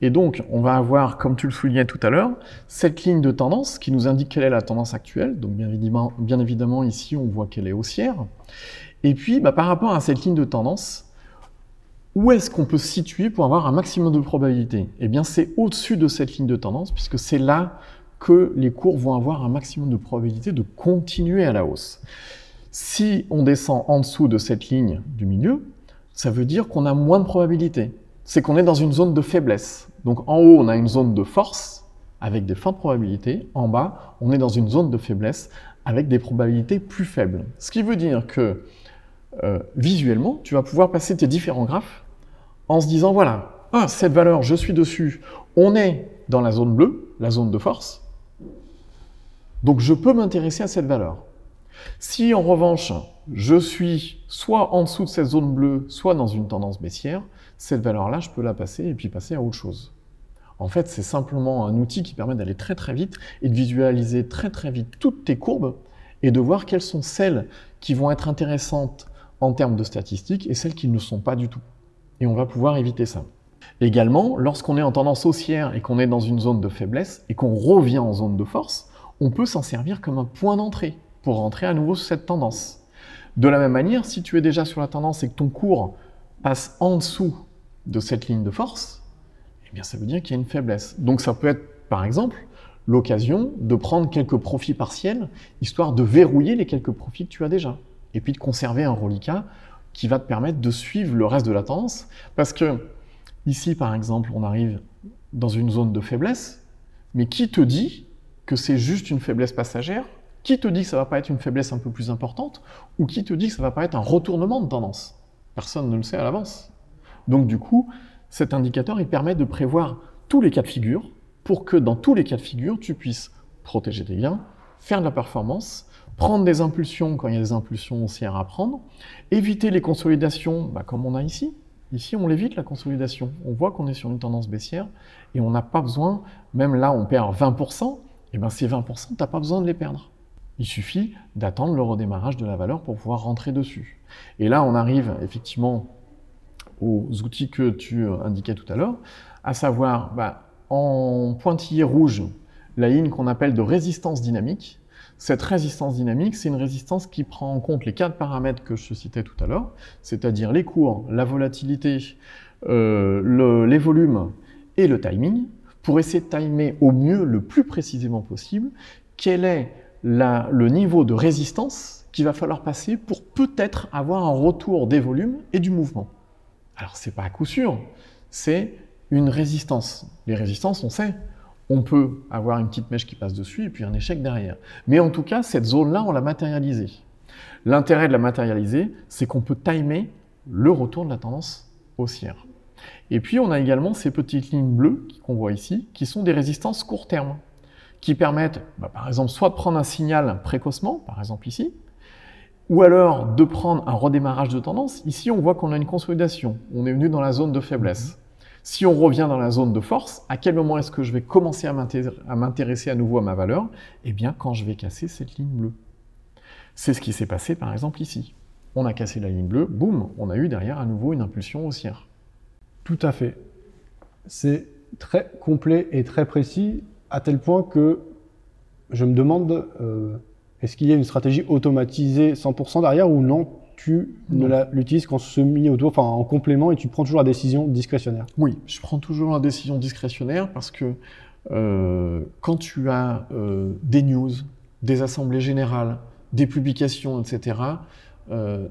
B: Et donc, on va avoir, comme tu le soulignais tout à l'heure, cette ligne de tendance qui nous indique quelle est la tendance actuelle. Donc, bien évidemment, ici, on voit qu'elle est haussière. Et puis, bah, par rapport à cette ligne de tendance, où est-ce qu'on peut se situer pour avoir un maximum de probabilité? Eh bien, c'est au-dessus de cette ligne de tendance, puisque c'est là que les cours vont avoir un maximum de probabilité de continuer à la hausse. Si on descend en dessous de cette ligne du milieu, ça veut dire qu'on a moins de probabilité. C'est qu'on est dans une zone de faiblesse. Donc en haut, on a une zone de force avec des fortes probabilités. En bas, on est dans une zone de faiblesse avec des probabilités plus faibles. Ce qui veut dire que euh, visuellement, tu vas pouvoir passer tes différents graphes en se disant voilà, ah, cette valeur, je suis dessus, on est dans la zone bleue, la zone de force, donc je peux m'intéresser à cette valeur. Si en revanche, je suis soit en dessous de cette zone bleue, soit dans une tendance baissière, cette valeur-là, je peux la passer et puis passer à autre chose. En fait, c'est simplement un outil qui permet d'aller très très vite et de visualiser très très vite toutes tes courbes et de voir quelles sont celles qui vont être intéressantes en termes de statistiques et celles qui ne sont pas du tout. Et on va pouvoir éviter ça. Également, lorsqu'on est en tendance haussière et qu'on est dans une zone de faiblesse et qu'on revient en zone de force, on peut s'en servir comme un point d'entrée pour rentrer à nouveau sur cette tendance. De la même manière, si tu es déjà sur la tendance et que ton cours passe en dessous de cette ligne de force, eh bien ça veut dire qu'il y a une faiblesse. Donc ça peut être, par exemple, l'occasion de prendre quelques profits partiels, histoire de verrouiller les quelques profits que tu as déjà, et puis de conserver un reliquat qui va te permettre de suivre le reste de la tendance. Parce que ici, par exemple, on arrive dans une zone de faiblesse, mais qui te dit que c'est juste une faiblesse passagère? Qui te dit que ça va pas être une faiblesse un peu plus importante? Ou qui te dit que ça va pas être un retournement de tendance? Personne ne le sait à l'avance. Donc du coup, cet indicateur, il permet de prévoir tous les cas de figure pour que dans tous les cas de figure, tu puisses protéger tes gains, faire de la performance, prendre des impulsions quand il y a des impulsions haussières à prendre, éviter les consolidations bah, comme on a ici. Ici, on l'évite la consolidation. On voit qu'on est sur une tendance baissière et on n'a pas besoin, même là, on perd 20%, et ben ces 20%, tu n'as pas besoin de les perdre. Il suffit d'attendre le redémarrage de la valeur pour pouvoir rentrer dessus. Et là, on arrive effectivement aux outils que tu indiquais tout à l'heure, à savoir bah, en pointillé rouge la ligne qu'on appelle de résistance dynamique. Cette résistance dynamique, c'est une résistance qui prend en compte les quatre paramètres que je citais tout à l'heure, c'est-à-dire les cours, la volatilité, euh, le- les volumes et le timing, pour essayer de timer au mieux, le plus précisément possible, quel est le niveau de résistance qu'il va falloir passer pour peut-être avoir un retour des volumes et du mouvement. Alors c'est pas à coup sûr, c'est une résistance. Les résistances, on sait, on peut avoir une petite mèche qui passe dessus et puis un échec derrière. Mais en tout cas, cette zone-là, on l'a matérialisée. L'intérêt de la matérialiser, c'est qu'on peut timer le retour de la tendance haussière. Et puis, on a également ces petites lignes bleues qu'on voit ici, qui sont des résistances court terme, qui permettent, bah, par exemple, soit de prendre un signal précocement, par exemple ici, ou alors de prendre un redémarrage de tendance. Ici, on voit qu'on a une consolidation. On est venu dans la zone de faiblesse. Si on revient dans la zone de force, à quel moment est-ce que je vais commencer à m'intéresser à nouveau à ma valeur? Eh bien, quand je vais casser cette ligne bleue. C'est ce qui s'est passé, par exemple, ici. On a cassé la ligne bleue, boum, on a eu derrière à nouveau une impulsion haussière.
A: Tout à fait. C'est très complet et très précis, à tel point que je me demande, euh, est-ce qu'il y a une stratégie automatisée 100% derrière ou non tu ne l'utilises qu'en semi-auto, enfin en complément, et tu prends toujours la décision discrétionnaire?
B: Oui, je prends toujours la décision discrétionnaire parce que euh, quand tu as euh, des news, des assemblées générales, des publications, etc.,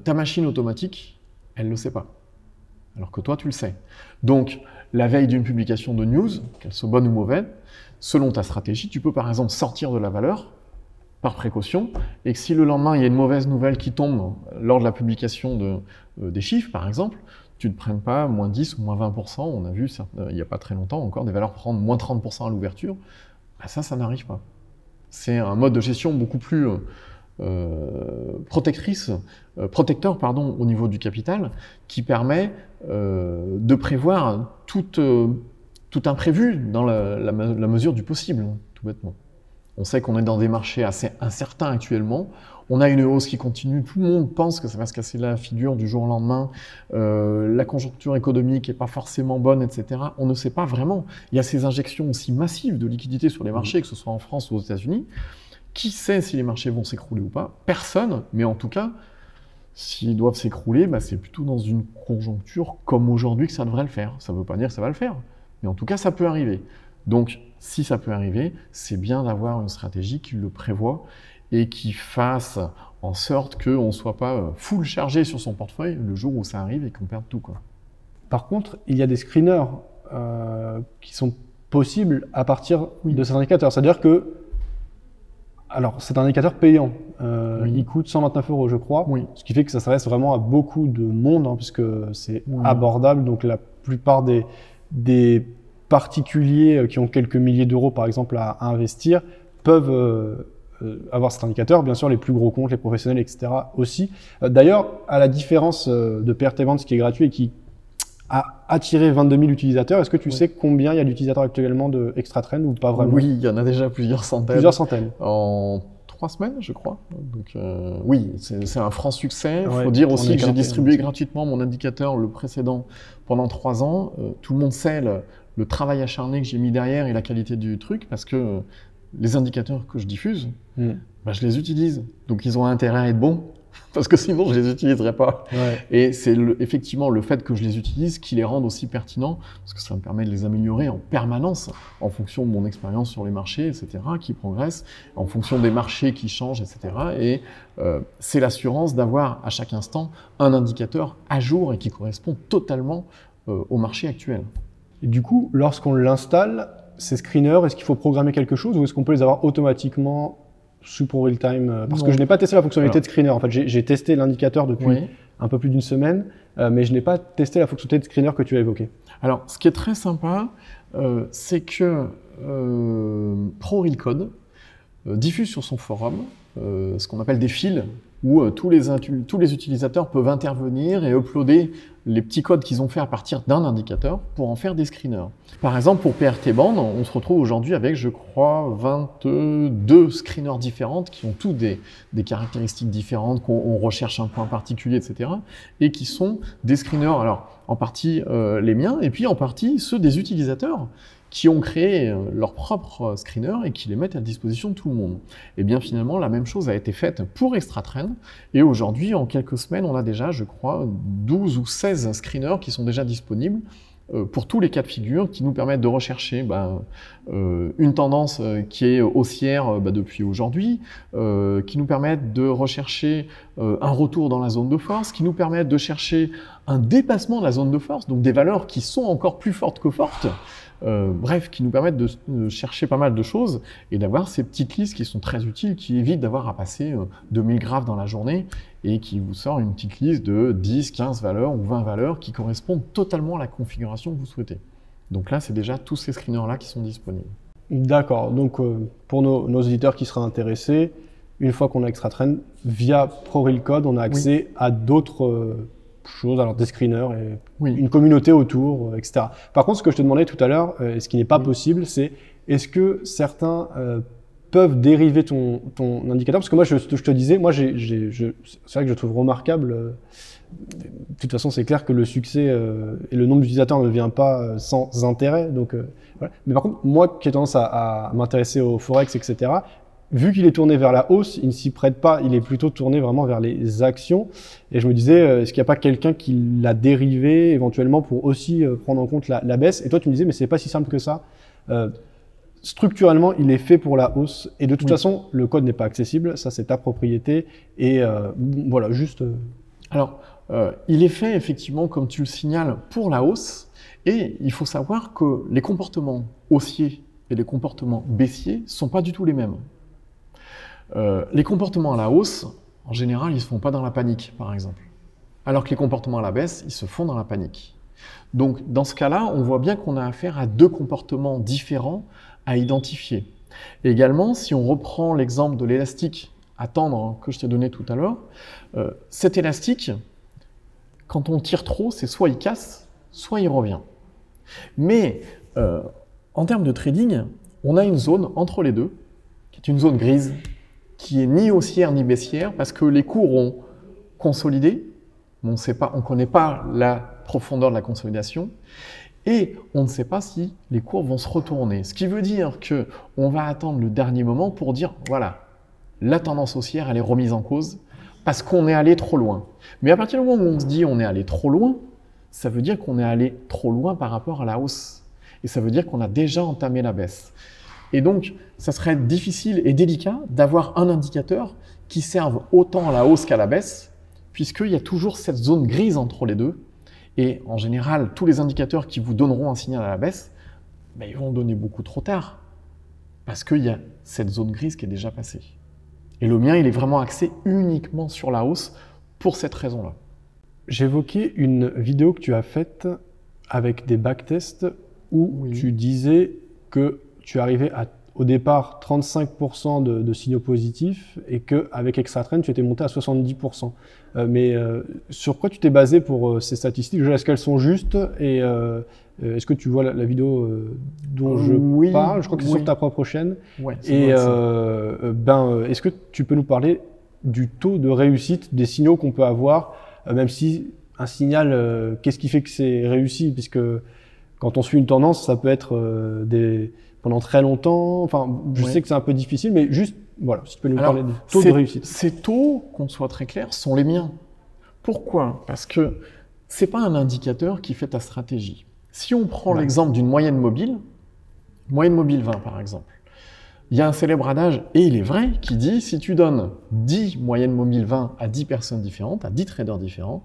B: ta machine automatique, elle ne le sait pas. Alors que toi, tu le sais. Donc, la veille d'une publication de news, qu'elle soit bonne ou mauvaise, selon ta stratégie, tu peux par exemple sortir de la valeur par précaution, et que si le lendemain il y a une mauvaise nouvelle qui tombe lors de la publication euh, des chiffres, par exemple, tu ne prennes pas moins 10 ou moins 20%, on a vu euh, il n'y a pas très longtemps encore des valeurs prendre moins 30% à l'ouverture, bah, ça, ça n'arrive pas. C'est un mode de gestion beaucoup plus euh, protectrice, protecteur pardon, au niveau du capital, qui permet de prévoir tout imprévu dans la, mesure du possible, tout bêtement. On sait qu'on est dans des marchés assez incertains actuellement. On a une hausse qui continue. Tout le monde pense que ça va se casser la figure du jour au lendemain. la conjoncture économique n'est pas forcément bonne, etc. On ne sait pas vraiment. Il y a ces injections aussi massives de liquidités sur les marchés, que ce soit en France ou aux États-Unis. Qui sait si les marchés vont s'écrouler ou pas? Personne, mais en tout cas, s'ils doivent s'écrouler, bah, c'est plutôt dans une conjoncture comme aujourd'hui que ça devrait le faire. Ça ne veut pas dire que ça va le faire, mais en tout cas, ça peut arriver. Donc, si ça peut arriver, c'est bien d'avoir une stratégie qui le prévoit et qui fasse en sorte qu'on ne soit pas euh, full chargé sur son portefeuille le jour où ça arrive et qu'on perde tout. Quoi.
A: Par contre, il y a des screeners euh, qui sont possibles à partir de ces indicateurs. C'est-à-dire que alors, c'est un indicateur payant. Euh, il coûte 129 euros, je crois. Ce qui fait que ça s'adresse vraiment à beaucoup de monde, hein, puisque c'est abordable. Donc, la plupart des, des particuliers euh, qui ont quelques milliers d'euros, par exemple, à, investir, peuvent euh, avoir cet indicateur. Bien sûr, les plus gros comptes, les professionnels, etc. aussi. D'ailleurs, à la différence de ce qui est gratuit et qui a attiré 22 000 utilisateurs. Est-ce que tu sais combien il y a d'utilisateurs actuellement de Extra ou pas vraiment?
B: Oui, il y en a déjà plusieurs centaines.
A: Plusieurs centaines.
B: En trois semaines, je crois. Donc euh, oui, c'est un franc succès. Il faut dire aussi que j'ai distribué gratuitement mon indicateur, le précédent, pendant trois ans. Euh, tout le monde sait le, travail acharné que j'ai mis derrière et la qualité du truc, parce que euh, les indicateurs que je diffuse, bah, je les utilise. Donc ils ont intérêt à être bons parce que sinon je les utiliserais pas. Et c'est effectivement le fait que je les utilise qui les rend aussi pertinents, parce que ça me permet de les améliorer en permanence en fonction de mon expérience sur les marchés, etc., qui progresse, en fonction des marchés qui changent, etc. Et euh, c'est l'assurance d'avoir à chaque instant un indicateur à jour et qui correspond totalement euh, au marché actuel.
A: Et du coup, lorsqu'on l'installe, ces screeners, est-ce qu'il faut programmer quelque chose ou est-ce qu'on peut les avoir automatiquement pour real time euh, Parce que je n'ai pas testé la fonctionnalité de screener. En fait, j'ai testé l'indicateur depuis un peu plus d'une semaine, euh, mais je n'ai pas testé la fonctionnalité de screener que tu as évoquée.
B: Alors, ce qui est très sympa, euh, c'est que Pro Real Code diffuse sur son forum ce qu'on appelle des fils où euh, tous, les, utilisateurs peuvent intervenir et uploader les petits codes qu'ils ont fait à partir d'un indicateur pour en faire des screeners. Par exemple, pour PRT Band, on se retrouve aujourd'hui avec, je crois, 22 screeners différentes qui ont tous des, des caractéristiques différentes, qu'on recherche un point particulier, etc. Et qui sont des screeners, alors en partie euh, les miens, et puis en partie ceux des utilisateurs qui ont créé euh, leur propre screener et qui les mettent à disposition de tout le monde. Et bien finalement, la même chose a été faite pour ExtraTrend. Et aujourd'hui, en quelques semaines, on a déjà, je crois, 12 ou 16 screeners qui sont déjà disponibles euh, pour tous les cas de figure qui nous permettent de rechercher bah, euh, une tendance qui est haussière bah, depuis aujourd'hui, qui nous permettent de rechercher un retour dans la zone de force, qui nous permettent de chercher un dépassement de la zone de force, donc des valeurs qui sont encore plus fortes que fortes, euh, bref, qui nous permettent de, chercher pas mal de choses et d'avoir ces petites listes qui sont très utiles, qui évitent d'avoir à passer 2000 euh, graphes dans la journée et qui vous sort une petite liste de 10, 15 valeurs ou 20 valeurs qui correspondent totalement à la configuration que vous souhaitez. Donc là, c'est déjà tous ces screeners-là qui sont disponibles.
A: D'accord. Donc euh, pour nos, nos, auditeurs qui seraient intéressés, une fois qu'on a ExtraTrend, via ProRealCode, on a accès à d'autres choses, alors des screeners et une communauté autour, euh, etc. Par contre, ce que je te demandais tout à l'heure, euh, et ce qui n'est pas possible, c'est est-ce que certains euh, peuvent dériver ton, ton indicateur? Parce que moi, je, je te disais, moi, j'ai, c'est vrai que je trouve remarquable. euh, de toute façon, c'est clair que le succès euh, et le nombre d'utilisateurs ne vient pas sans intérêt. Donc, voilà. Mais par contre, moi qui ai tendance à, à m'intéresser au Forex, etc., vu qu'il est tourné vers la hausse, il ne s'y prête pas. Il est plutôt tourné vraiment vers les actions. Et je me disais, euh, est-ce qu'il n'y a pas quelqu'un qui l'a dérivé éventuellement pour aussi euh, prendre en compte la, la baisse? Et toi, tu me disais, mais c'est pas si simple que ça. Euh, structurellement, il est fait pour la hausse. Et de toute
B: Oui.
A: façon, le code n'est pas accessible. Ça, c'est ta propriété. Et euh, voilà, juste.
B: Alors, euh, il est fait effectivement, comme tu le signales, pour la hausse. Et il faut savoir que les comportements haussiers et les comportements baissiers sont pas du tout les mêmes. Euh, les comportements à la hausse, en général, ils se font pas dans la panique, par exemple. Alors que les comportements à la baisse, ils se font dans la panique. Donc, dans ce cas-là, on voit bien qu'on a affaire à deux comportements différents à identifier. Et également, si on reprend l'exemple de l'élastique à tendre que je t'ai donné tout à l'heure, euh, cet élastique, quand on tire trop, c'est soit il casse, soit il revient. Mais euh, en termes de trading, on a une zone entre les deux, qui est une zone grise, qui est ni haussière ni baissière, parce que les cours ont consolidé, mais on ne connaît pas la profondeur de la consolidation, et on ne sait pas si les cours vont se retourner. Ce qui veut dire que on va attendre le dernier moment pour dire voilà, la tendance haussière elle est remise en cause parce qu'on est allé trop loin. Mais à partir du moment où on se dit on est allé trop loin, ça veut dire qu'on est allé trop loin par rapport à la hausse. Et ça veut dire qu'on a déjà entamé la baisse. Et donc, ça serait difficile et délicat d'avoir un indicateur qui serve autant à la hausse qu'à la baisse, puisqu'il y a toujours cette zone grise entre les deux. Et en général, tous les indicateurs qui vous donneront un signal à la baisse, ben, ils vont donner beaucoup trop tard, parce qu'il y a cette zone grise qui est déjà passée. Et le mien, il est vraiment axé uniquement sur la hausse pour cette raison-là.
A: J'évoquais une vidéo que tu as faite avec des backtests où
B: Oui.
A: tu disais que tu arrivais à, au départ 35% de, de signaux positifs et qu'avec ExtraTrend, tu étais monté à 70%. Euh, mais euh, sur quoi tu t'es basé pour euh, ces statistiques? Est-ce qu'elles sont justes Et est-ce que tu vois la, la vidéo dont je
B: Oui,
A: parle? Je crois que c'est
B: oui.
A: sur ta propre chaîne.
B: Ouais,
A: Et ben, est-ce que tu peux nous parler du taux de réussite des signaux qu'on peut avoir, même si un signal, qu'est-ce qui fait que c'est réussi? Puisque quand on suit une tendance, ça peut être des, pendant très longtemps. Enfin, je
B: Ouais.
A: sais que c'est un peu difficile, mais juste, voilà, si tu peux nous
B: Alors,
A: parler du taux de réussite.
B: Ces taux, qu'on soit très clair, sont les miens. Pourquoi? Parce que c'est pas un indicateur qui fait ta stratégie. Si on prend
A: Ouais.
B: l'exemple d'une moyenne mobile, moyenne mobile 20 par exemple, il y a un célèbre adage, et il est vrai, qui dit si tu donnes 10 moyennes mobiles 20 à 10 personnes différentes, à 10 traders différents,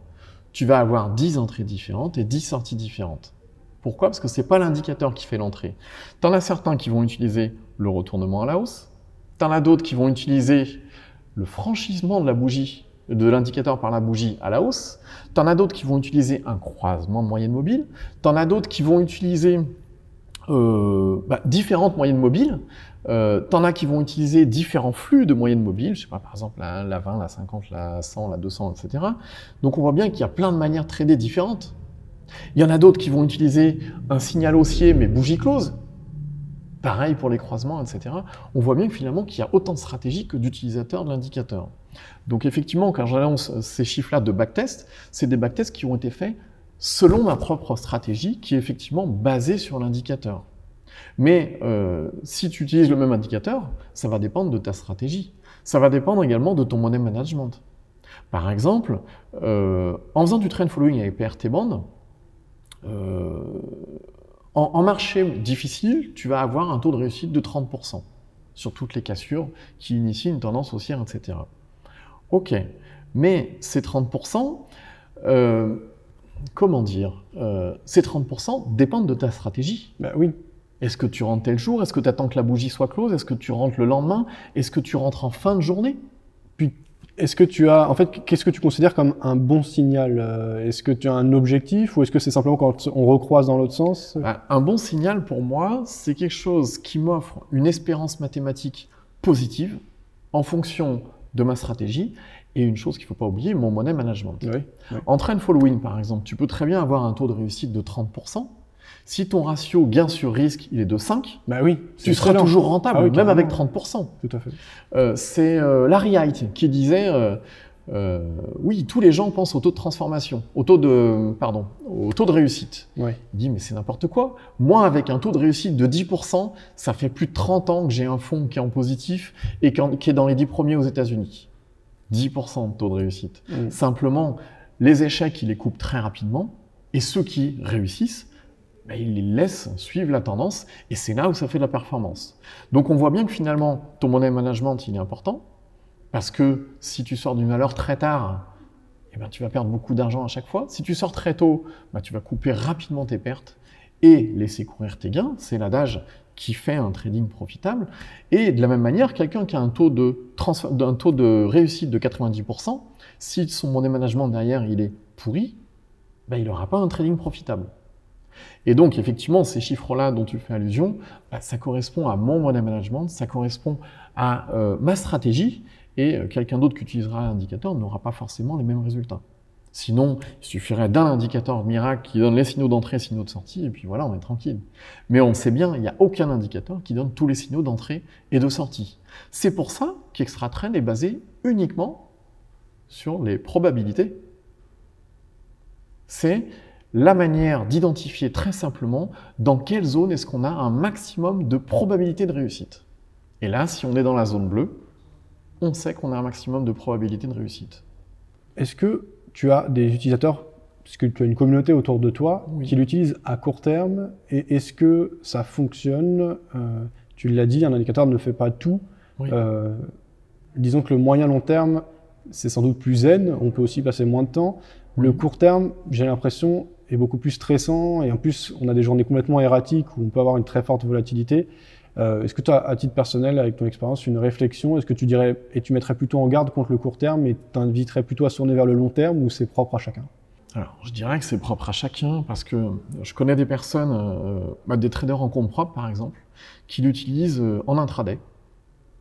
B: tu vas avoir 10 entrées différentes et 10 sorties différentes. Pourquoi? Parce que c'est pas l'indicateur qui fait l'entrée. T'en as certains qui vont utiliser le retournement à la hausse, t'en as d'autres qui vont utiliser le franchissement de la bougie, de l'indicateur par la bougie à la hausse, t'en as d'autres qui vont utiliser un croisement de moyenne mobile, t'en as d'autres qui vont utiliser euh, bah, différentes moyennes mobiles, euh, t'en as qui vont utiliser différents flux de moyennes mobiles, je sais pas, par exemple la, la 20, la 50, la 100, la 200, etc. Donc on voit bien qu'il y a plein de manières de trader différentes. Il y en a d'autres qui vont utiliser un signal haussier mais bougie close. Pareil pour les croisements, etc. On voit bien que finalement qu'il y a autant de stratégies que d'utilisateurs de l'indicateur. Donc effectivement, quand j'annonce ces chiffres-là de backtest, c'est des backtests qui ont été faits selon ma propre stratégie qui est effectivement basée sur l'indicateur. Mais euh, si tu utilises le même indicateur, ça va dépendre de ta stratégie. Ça va dépendre également de ton money management. Par exemple, euh, en faisant du trend following avec PRT Band, euh, en, en marché difficile, tu vas avoir un taux de réussite de 30% sur toutes les cassures qui initient une tendance haussière, etc. Ok, mais ces 30%, euh, comment dire, euh, ces 30% dépendent de ta stratégie.
A: Bah oui.
B: Est-ce que tu rentres tel jour? Est-ce que tu attends que la bougie soit close? Est-ce que tu rentres le lendemain? Est-ce que tu rentres en fin de journée?
A: Puis, est-ce que tu as, en fait, qu'est-ce que tu considères comme un bon signal Euh, Est-ce que tu as un objectif ou est-ce que c'est simplement quand on recroise dans l'autre sens?
B: Bah, Un bon signal pour moi, c'est quelque chose qui m'offre une espérance mathématique positive en fonction de ma stratégie et une chose qu'il ne faut pas oublier, mon money management.
A: Oui. oui.
B: En trend following, par exemple, tu peux très bien avoir un taux de réussite de 30%, Si ton ratio gain sur risque, il est de 5,
A: bah oui,
B: tu seras toujours rentable,
A: Ah oui,
B: même avec
A: carrément.
B: 30%.
A: Tout à fait.
B: Euh, c'est euh, Larry Height qui disait euh, oui, tous les gens pensent au taux de transformation, au taux de pardon, au taux de réussite.
A: Ouais.
B: Il dit mais c'est n'importe quoi. Moi avec un taux de réussite de 10%, ça fait plus de 30 ans que j'ai un fonds qui est en positif et qui est dans les 10 premiers aux États-Unis. 10% de taux de réussite. Simplement, les échecs, ils les coupent très rapidement et ceux qui réussissent, ben, ils les suivre la tendance et c'est là où ça fait de la performance. Donc on voit bien que finalement, ton money management, il est important parce que si tu sors d'une valeur très tard, eh ben, tu vas perdre beaucoup d'argent à chaque fois. Si tu sors très tôt, ben, tu vas couper rapidement tes pertes et laisser courir tes gains. C'est l'adage qui fait un trading profitable. Et de la même manière, quelqu'un qui a un taux de réussite de 90%, si son money management derrière il est pourri, ben, il n'aura pas un trading profitable. Et donc, effectivement, ces chiffres-là dont tu fais allusion, bah, ça correspond à mon money management, ça correspond à euh, ma stratégie, et euh, quelqu'un d'autre qui utilisera l'indicateur n'aura pas forcément les mêmes résultats. Sinon, il suffirait d'un indicateur miracle qui donne les signaux d'entrée signaux de sortie, et puis voilà, on est tranquille. Mais on sait bien, il n'y a aucun indicateur qui donne tous les signaux d'entrée et de sortie. C'est pour ça qu'ExtraTrend est basé uniquement sur les probabilités. C'est la manière d'identifier très simplement dans quelle zone est-ce qu'on a un maximum de probabilité de réussite. Et là, si on est dans la zone bleue, on sait qu'on a un maximum de probabilité de réussite.
A: Est-ce que tu as des utilisateurs, puisque tu as une communauté autour de toi,
B: Oui.
A: qui l'utilisent à court terme Et est-ce que ça fonctionne Euh, Tu l'as dit, un indicateur ne fait pas tout.
B: Oui.
A: Euh, disons que le moyen long terme, c'est sans doute plus zen. On peut aussi passer moins de temps. Le court terme, j'ai l'impression, est beaucoup plus stressant. Et en plus, on a des journées complètement erratiques où on peut avoir une très forte volatilité. Euh, Est-ce que tu as, à titre personnel, avec ton expérience, une réflexion Est-ce que tu dirais, et tu mettrais plutôt en garde contre le court terme et t'inviterais plutôt à tourner vers le long terme ou c'est propre à chacun?
B: Alors, je dirais que c'est propre à chacun parce que je connais des personnes, euh, bah, des traders en compte propre par exemple, qui l'utilisent euh, en intraday.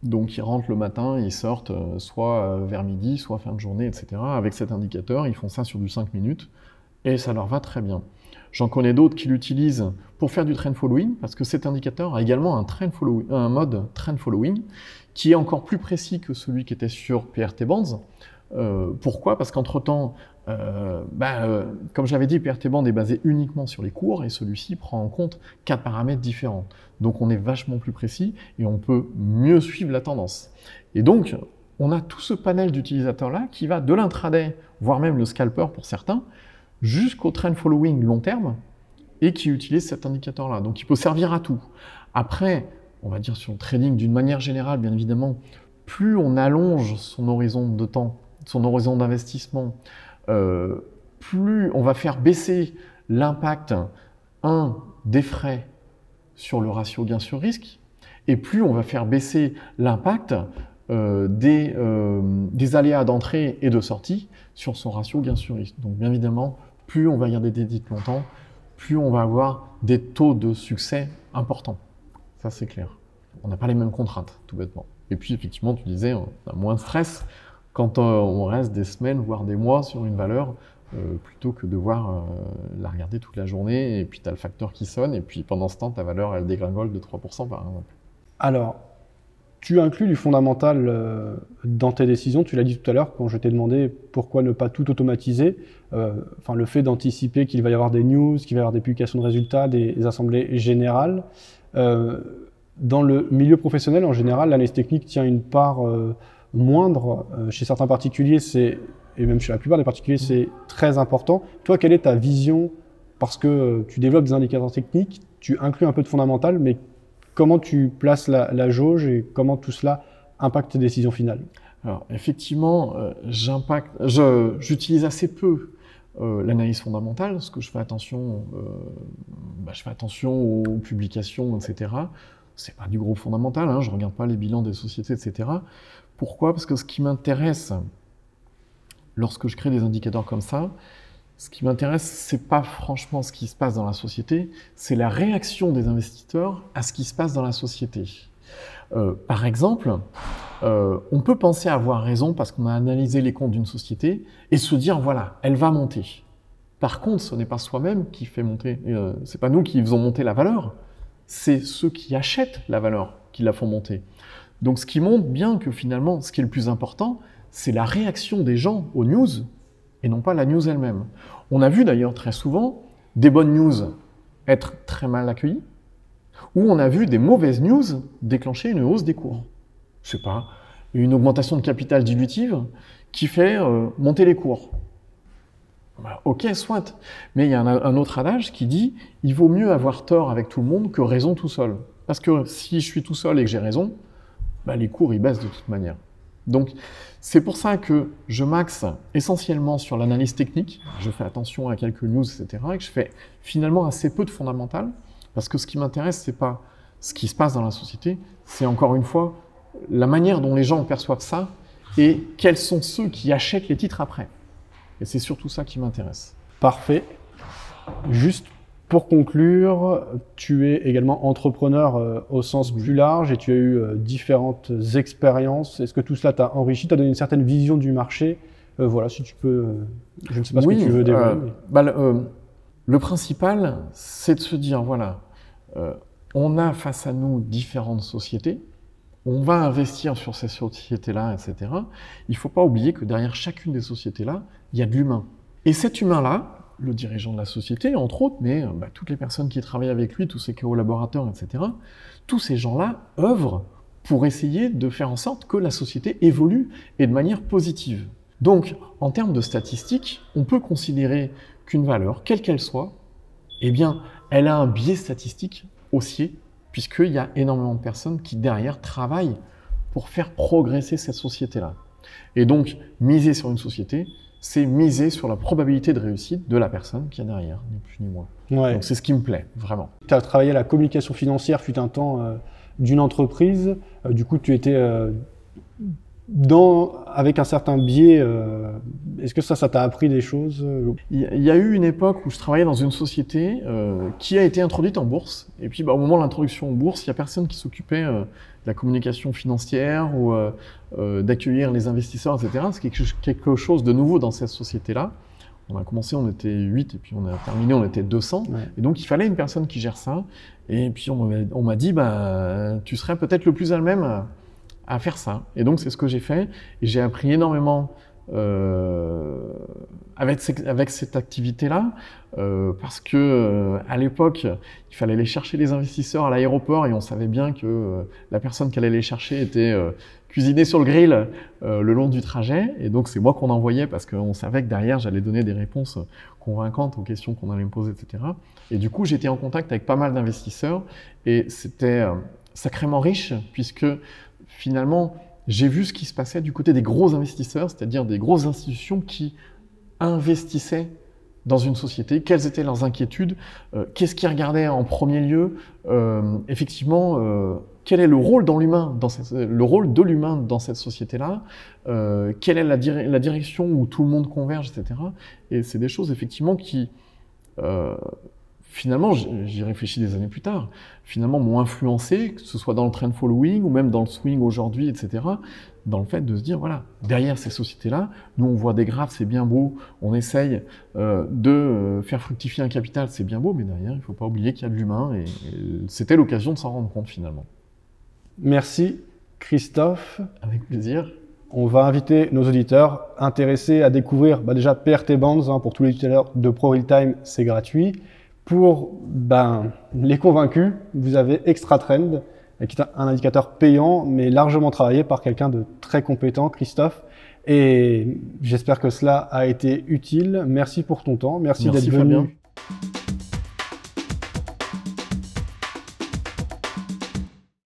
B: Donc, ils rentrent le matin, ils sortent soit vers midi, soit fin de journée, etc. Avec cet indicateur, ils font ça sur du 5 minutes et ça leur va très bien. J'en connais d'autres qui l'utilisent pour faire du trend following parce que cet indicateur a également un, mode trend following qui est encore plus précis que celui qui était sur PRT Bands. Euh, pourquoi? Parce qu'entre-temps, euh, bah, euh, comme j'avais dit, PRT Band est basé uniquement sur les cours et celui-ci prend en compte quatre paramètres différents. Donc on est vachement plus précis et on peut mieux suivre la tendance. Et donc, on a tout ce panel d'utilisateurs-là qui va de l'intraday, voire même le scalper pour certains, jusqu'au trend following long terme et qui utilise cet indicateur-là. Donc il peut servir à tout. Après, on va dire sur le trading d'une manière générale, bien évidemment, plus on allonge son horizon de temps, son horizon d'investissement, euh, plus on va faire baisser l'impact, un, des frais sur le ratio gain sur risque, et plus on va faire baisser l'impact euh, des, euh, des aléas d'entrée et de sortie sur son ratio gain sur risque. Donc bien évidemment, plus on va garder des titres longtemps, plus on va avoir des taux de succès importants. Ça c'est clair. On n'a pas les mêmes contraintes, tout bêtement. Et puis effectivement, tu disais, on a moins de stress quand euh, on reste des semaines, voire des mois sur une valeur, euh, plutôt que de devoir euh, la regarder toute la journée, et puis tu as le facteur qui sonne, et puis pendant ce temps, ta valeur, elle dégringole de 3% par exemple.
A: Alors, tu inclus du fondamental dans tes décisions. Tu l'as dit tout à l'heure quand je t'ai demandé pourquoi ne pas tout automatiser. Euh, Enfin, le fait d'anticiper qu'il va y avoir des news, qu'il va y avoir des publications de résultats, des, assemblées générales. Euh, dans le milieu professionnel, en général, l'analyse technique tient une part euh, moindre. Chez certains particuliers, c'est et même chez la plupart des particuliers, c'est très important. Toi, quelle est ta vision? Parce que tu développes des indicateurs techniques, tu inclus un peu de fondamental, mais comment tu places la, jauge et comment tout cela impacte tes décisions finales?
B: Alors, effectivement, j'utilise assez peu euh, l'analyse fondamentale, parce que je fais attention, euh, bah, je fais attention aux publications, etc. C'est pas du gros fondamental, hein, je regarde pas les bilans des sociétés, etc. Pourquoi? Parce que ce qui m'intéresse lorsque je crée des indicateurs comme ça, ce qui m'intéresse, c'est pas franchement ce qui se passe dans la société, c'est la réaction des investisseurs à ce qui se passe dans la société. Euh, par exemple, euh, on peut penser avoir raison parce qu'on a analysé les comptes d'une société et se dire voilà, elle va monter. Par contre, ce n'est pas soi-même qui fait monter, euh, c'est pas nous qui faisons monter la valeur, c'est ceux qui achètent la valeur qui la font monter. Donc ce qui montre bien que finalement, ce qui est le plus important, c'est la réaction des gens aux news et non pas la news elle-même. On a vu d'ailleurs très souvent des bonnes news être très mal accueillies, ou on a vu des mauvaises news déclencher une hausse des cours. Sais pas, une augmentation de capital dilutive qui fait euh, monter les cours. Bah, ok, soit. Mais il y a un, autre adage qui dit il vaut mieux avoir tort avec tout le monde que raison tout seul. Parce que si je suis tout seul et que j'ai raison, bah, les cours ils baissent de toute manière. Donc c'est pour ça que je maxe essentiellement sur l'analyse technique, je fais attention à quelques news, etc. Et que je fais finalement assez peu de fondamental, parce que ce qui m'intéresse, c'est pas ce qui se passe dans la société, c'est encore une fois la manière dont les gens perçoivent ça et quels sont ceux qui achètent les titres après. Et c'est surtout ça qui m'intéresse.
A: Parfait. Juste pour conclure, tu es également entrepreneur euh, au sens plus large et tu as eu euh, différentes expériences. Est-ce que tout cela t'a enrichi, t'a donné une certaine vision du marché? Euh, Voilà, si tu peux, je ne sais pas ce que tu veux développer.
B: Bah, le, principal, c'est de se dire, voilà, on a face à nous différentes sociétés, on va investir sur ces sociétés-là, etc. Il ne faut pas oublier que derrière chacune des sociétés-là, il y a de l'humain. Et cet humain-là, le dirigeant de la société, entre autres, mais euh, bah, toutes les personnes qui travaillent avec lui, tous ses collaborateurs, etc., tous ces gens-là œuvrent pour essayer de faire en sorte que la société évolue et de manière positive. Donc, en termes de statistiques, on peut considérer qu'une valeur, quelle qu'elle soit, eh bien, elle a un biais statistique haussier, puisqu'il y a énormément de personnes qui, derrière, travaillent pour faire progresser cette société-là. Et donc, miser sur une société, c'est miser sur la probabilité de réussite de la personne qui est derrière, ni plus ni moins. Donc c'est ce qui me plaît, vraiment.
A: Tu as travaillé à la communication financière, fut un temps, euh, d'une entreprise. Euh, du coup, tu étais euh, dans, avec un certain biais, euh, est-ce que ça, ça t'a appris des choses?
B: Il y a eu une époque où je travaillais dans une société euh, qui a été introduite en bourse. Et puis, bah, au moment de l'introduction en bourse, il n'y a personne qui s'occupait euh, de la communication financière ou d'accueillir les investisseurs, etc. C'est quelque chose de nouveau dans cette société-là. On a commencé, on était 8 et puis on a terminé, on était 200. Et donc, il fallait une personne qui gère ça. Et puis, on m'a dit, bah, tu serais peut-être le plus à même à faire ça. Et donc, c'est ce que j'ai fait. Et j'ai appris énormément euh, avec, avec cette activité-là, euh, parce que euh, à l'époque, il fallait aller chercher les investisseurs à l'aéroport et on savait bien que la personne qui allait chercher était cuisinée sur le grill le long du trajet. Et donc, c'est moi qu'on envoyait parce qu'on savait que derrière, j'allais donner des réponses convaincantes aux questions qu'on allait me poser, etc. Et du coup, j'étais en contact avec pas mal d'investisseurs et c'était sacrément riche puisque finalement, j'ai vu ce qui se passait du côté des gros investisseurs, c'est-à-dire des grosses institutions qui investissaient dans une société, quelles étaient leurs inquiétudes, euh, qu'est-ce qu'ils regardaient en premier lieu, euh, effectivement, euh, quel est le rôle dans l'humain, le rôle de l'humain dans cette société-là, quelle est la, direction où tout le monde converge, etc. Et c'est des choses effectivement qui finalement, j'y réfléchis des années plus tard, finalement m'ont influencé, que ce soit dans le trend following ou même dans le swing aujourd'hui, etc., dans le fait de se dire, voilà, derrière ces sociétés-là, nous on voit des graphes, c'est bien beau, on essaye euh, de euh, faire fructifier un capital, c'est bien beau, mais derrière, il ne faut pas oublier qu'il y a de l'humain, et, c'était l'occasion de s'en rendre compte finalement.
A: Merci Christophe.
B: Avec plaisir.
A: On va inviter nos auditeurs intéressés à découvrir bah déjà PRT Bands, hein, pour tous les utilisateurs de Pro Real Time, c'est gratuit. Pour ben, les convaincus, vous avez Extra Trend, qui est un indicateur payant, mais largement travaillé par quelqu'un de très compétent, Christophe. Et j'espère que cela a été utile. Merci pour ton temps. Merci, d'être venu.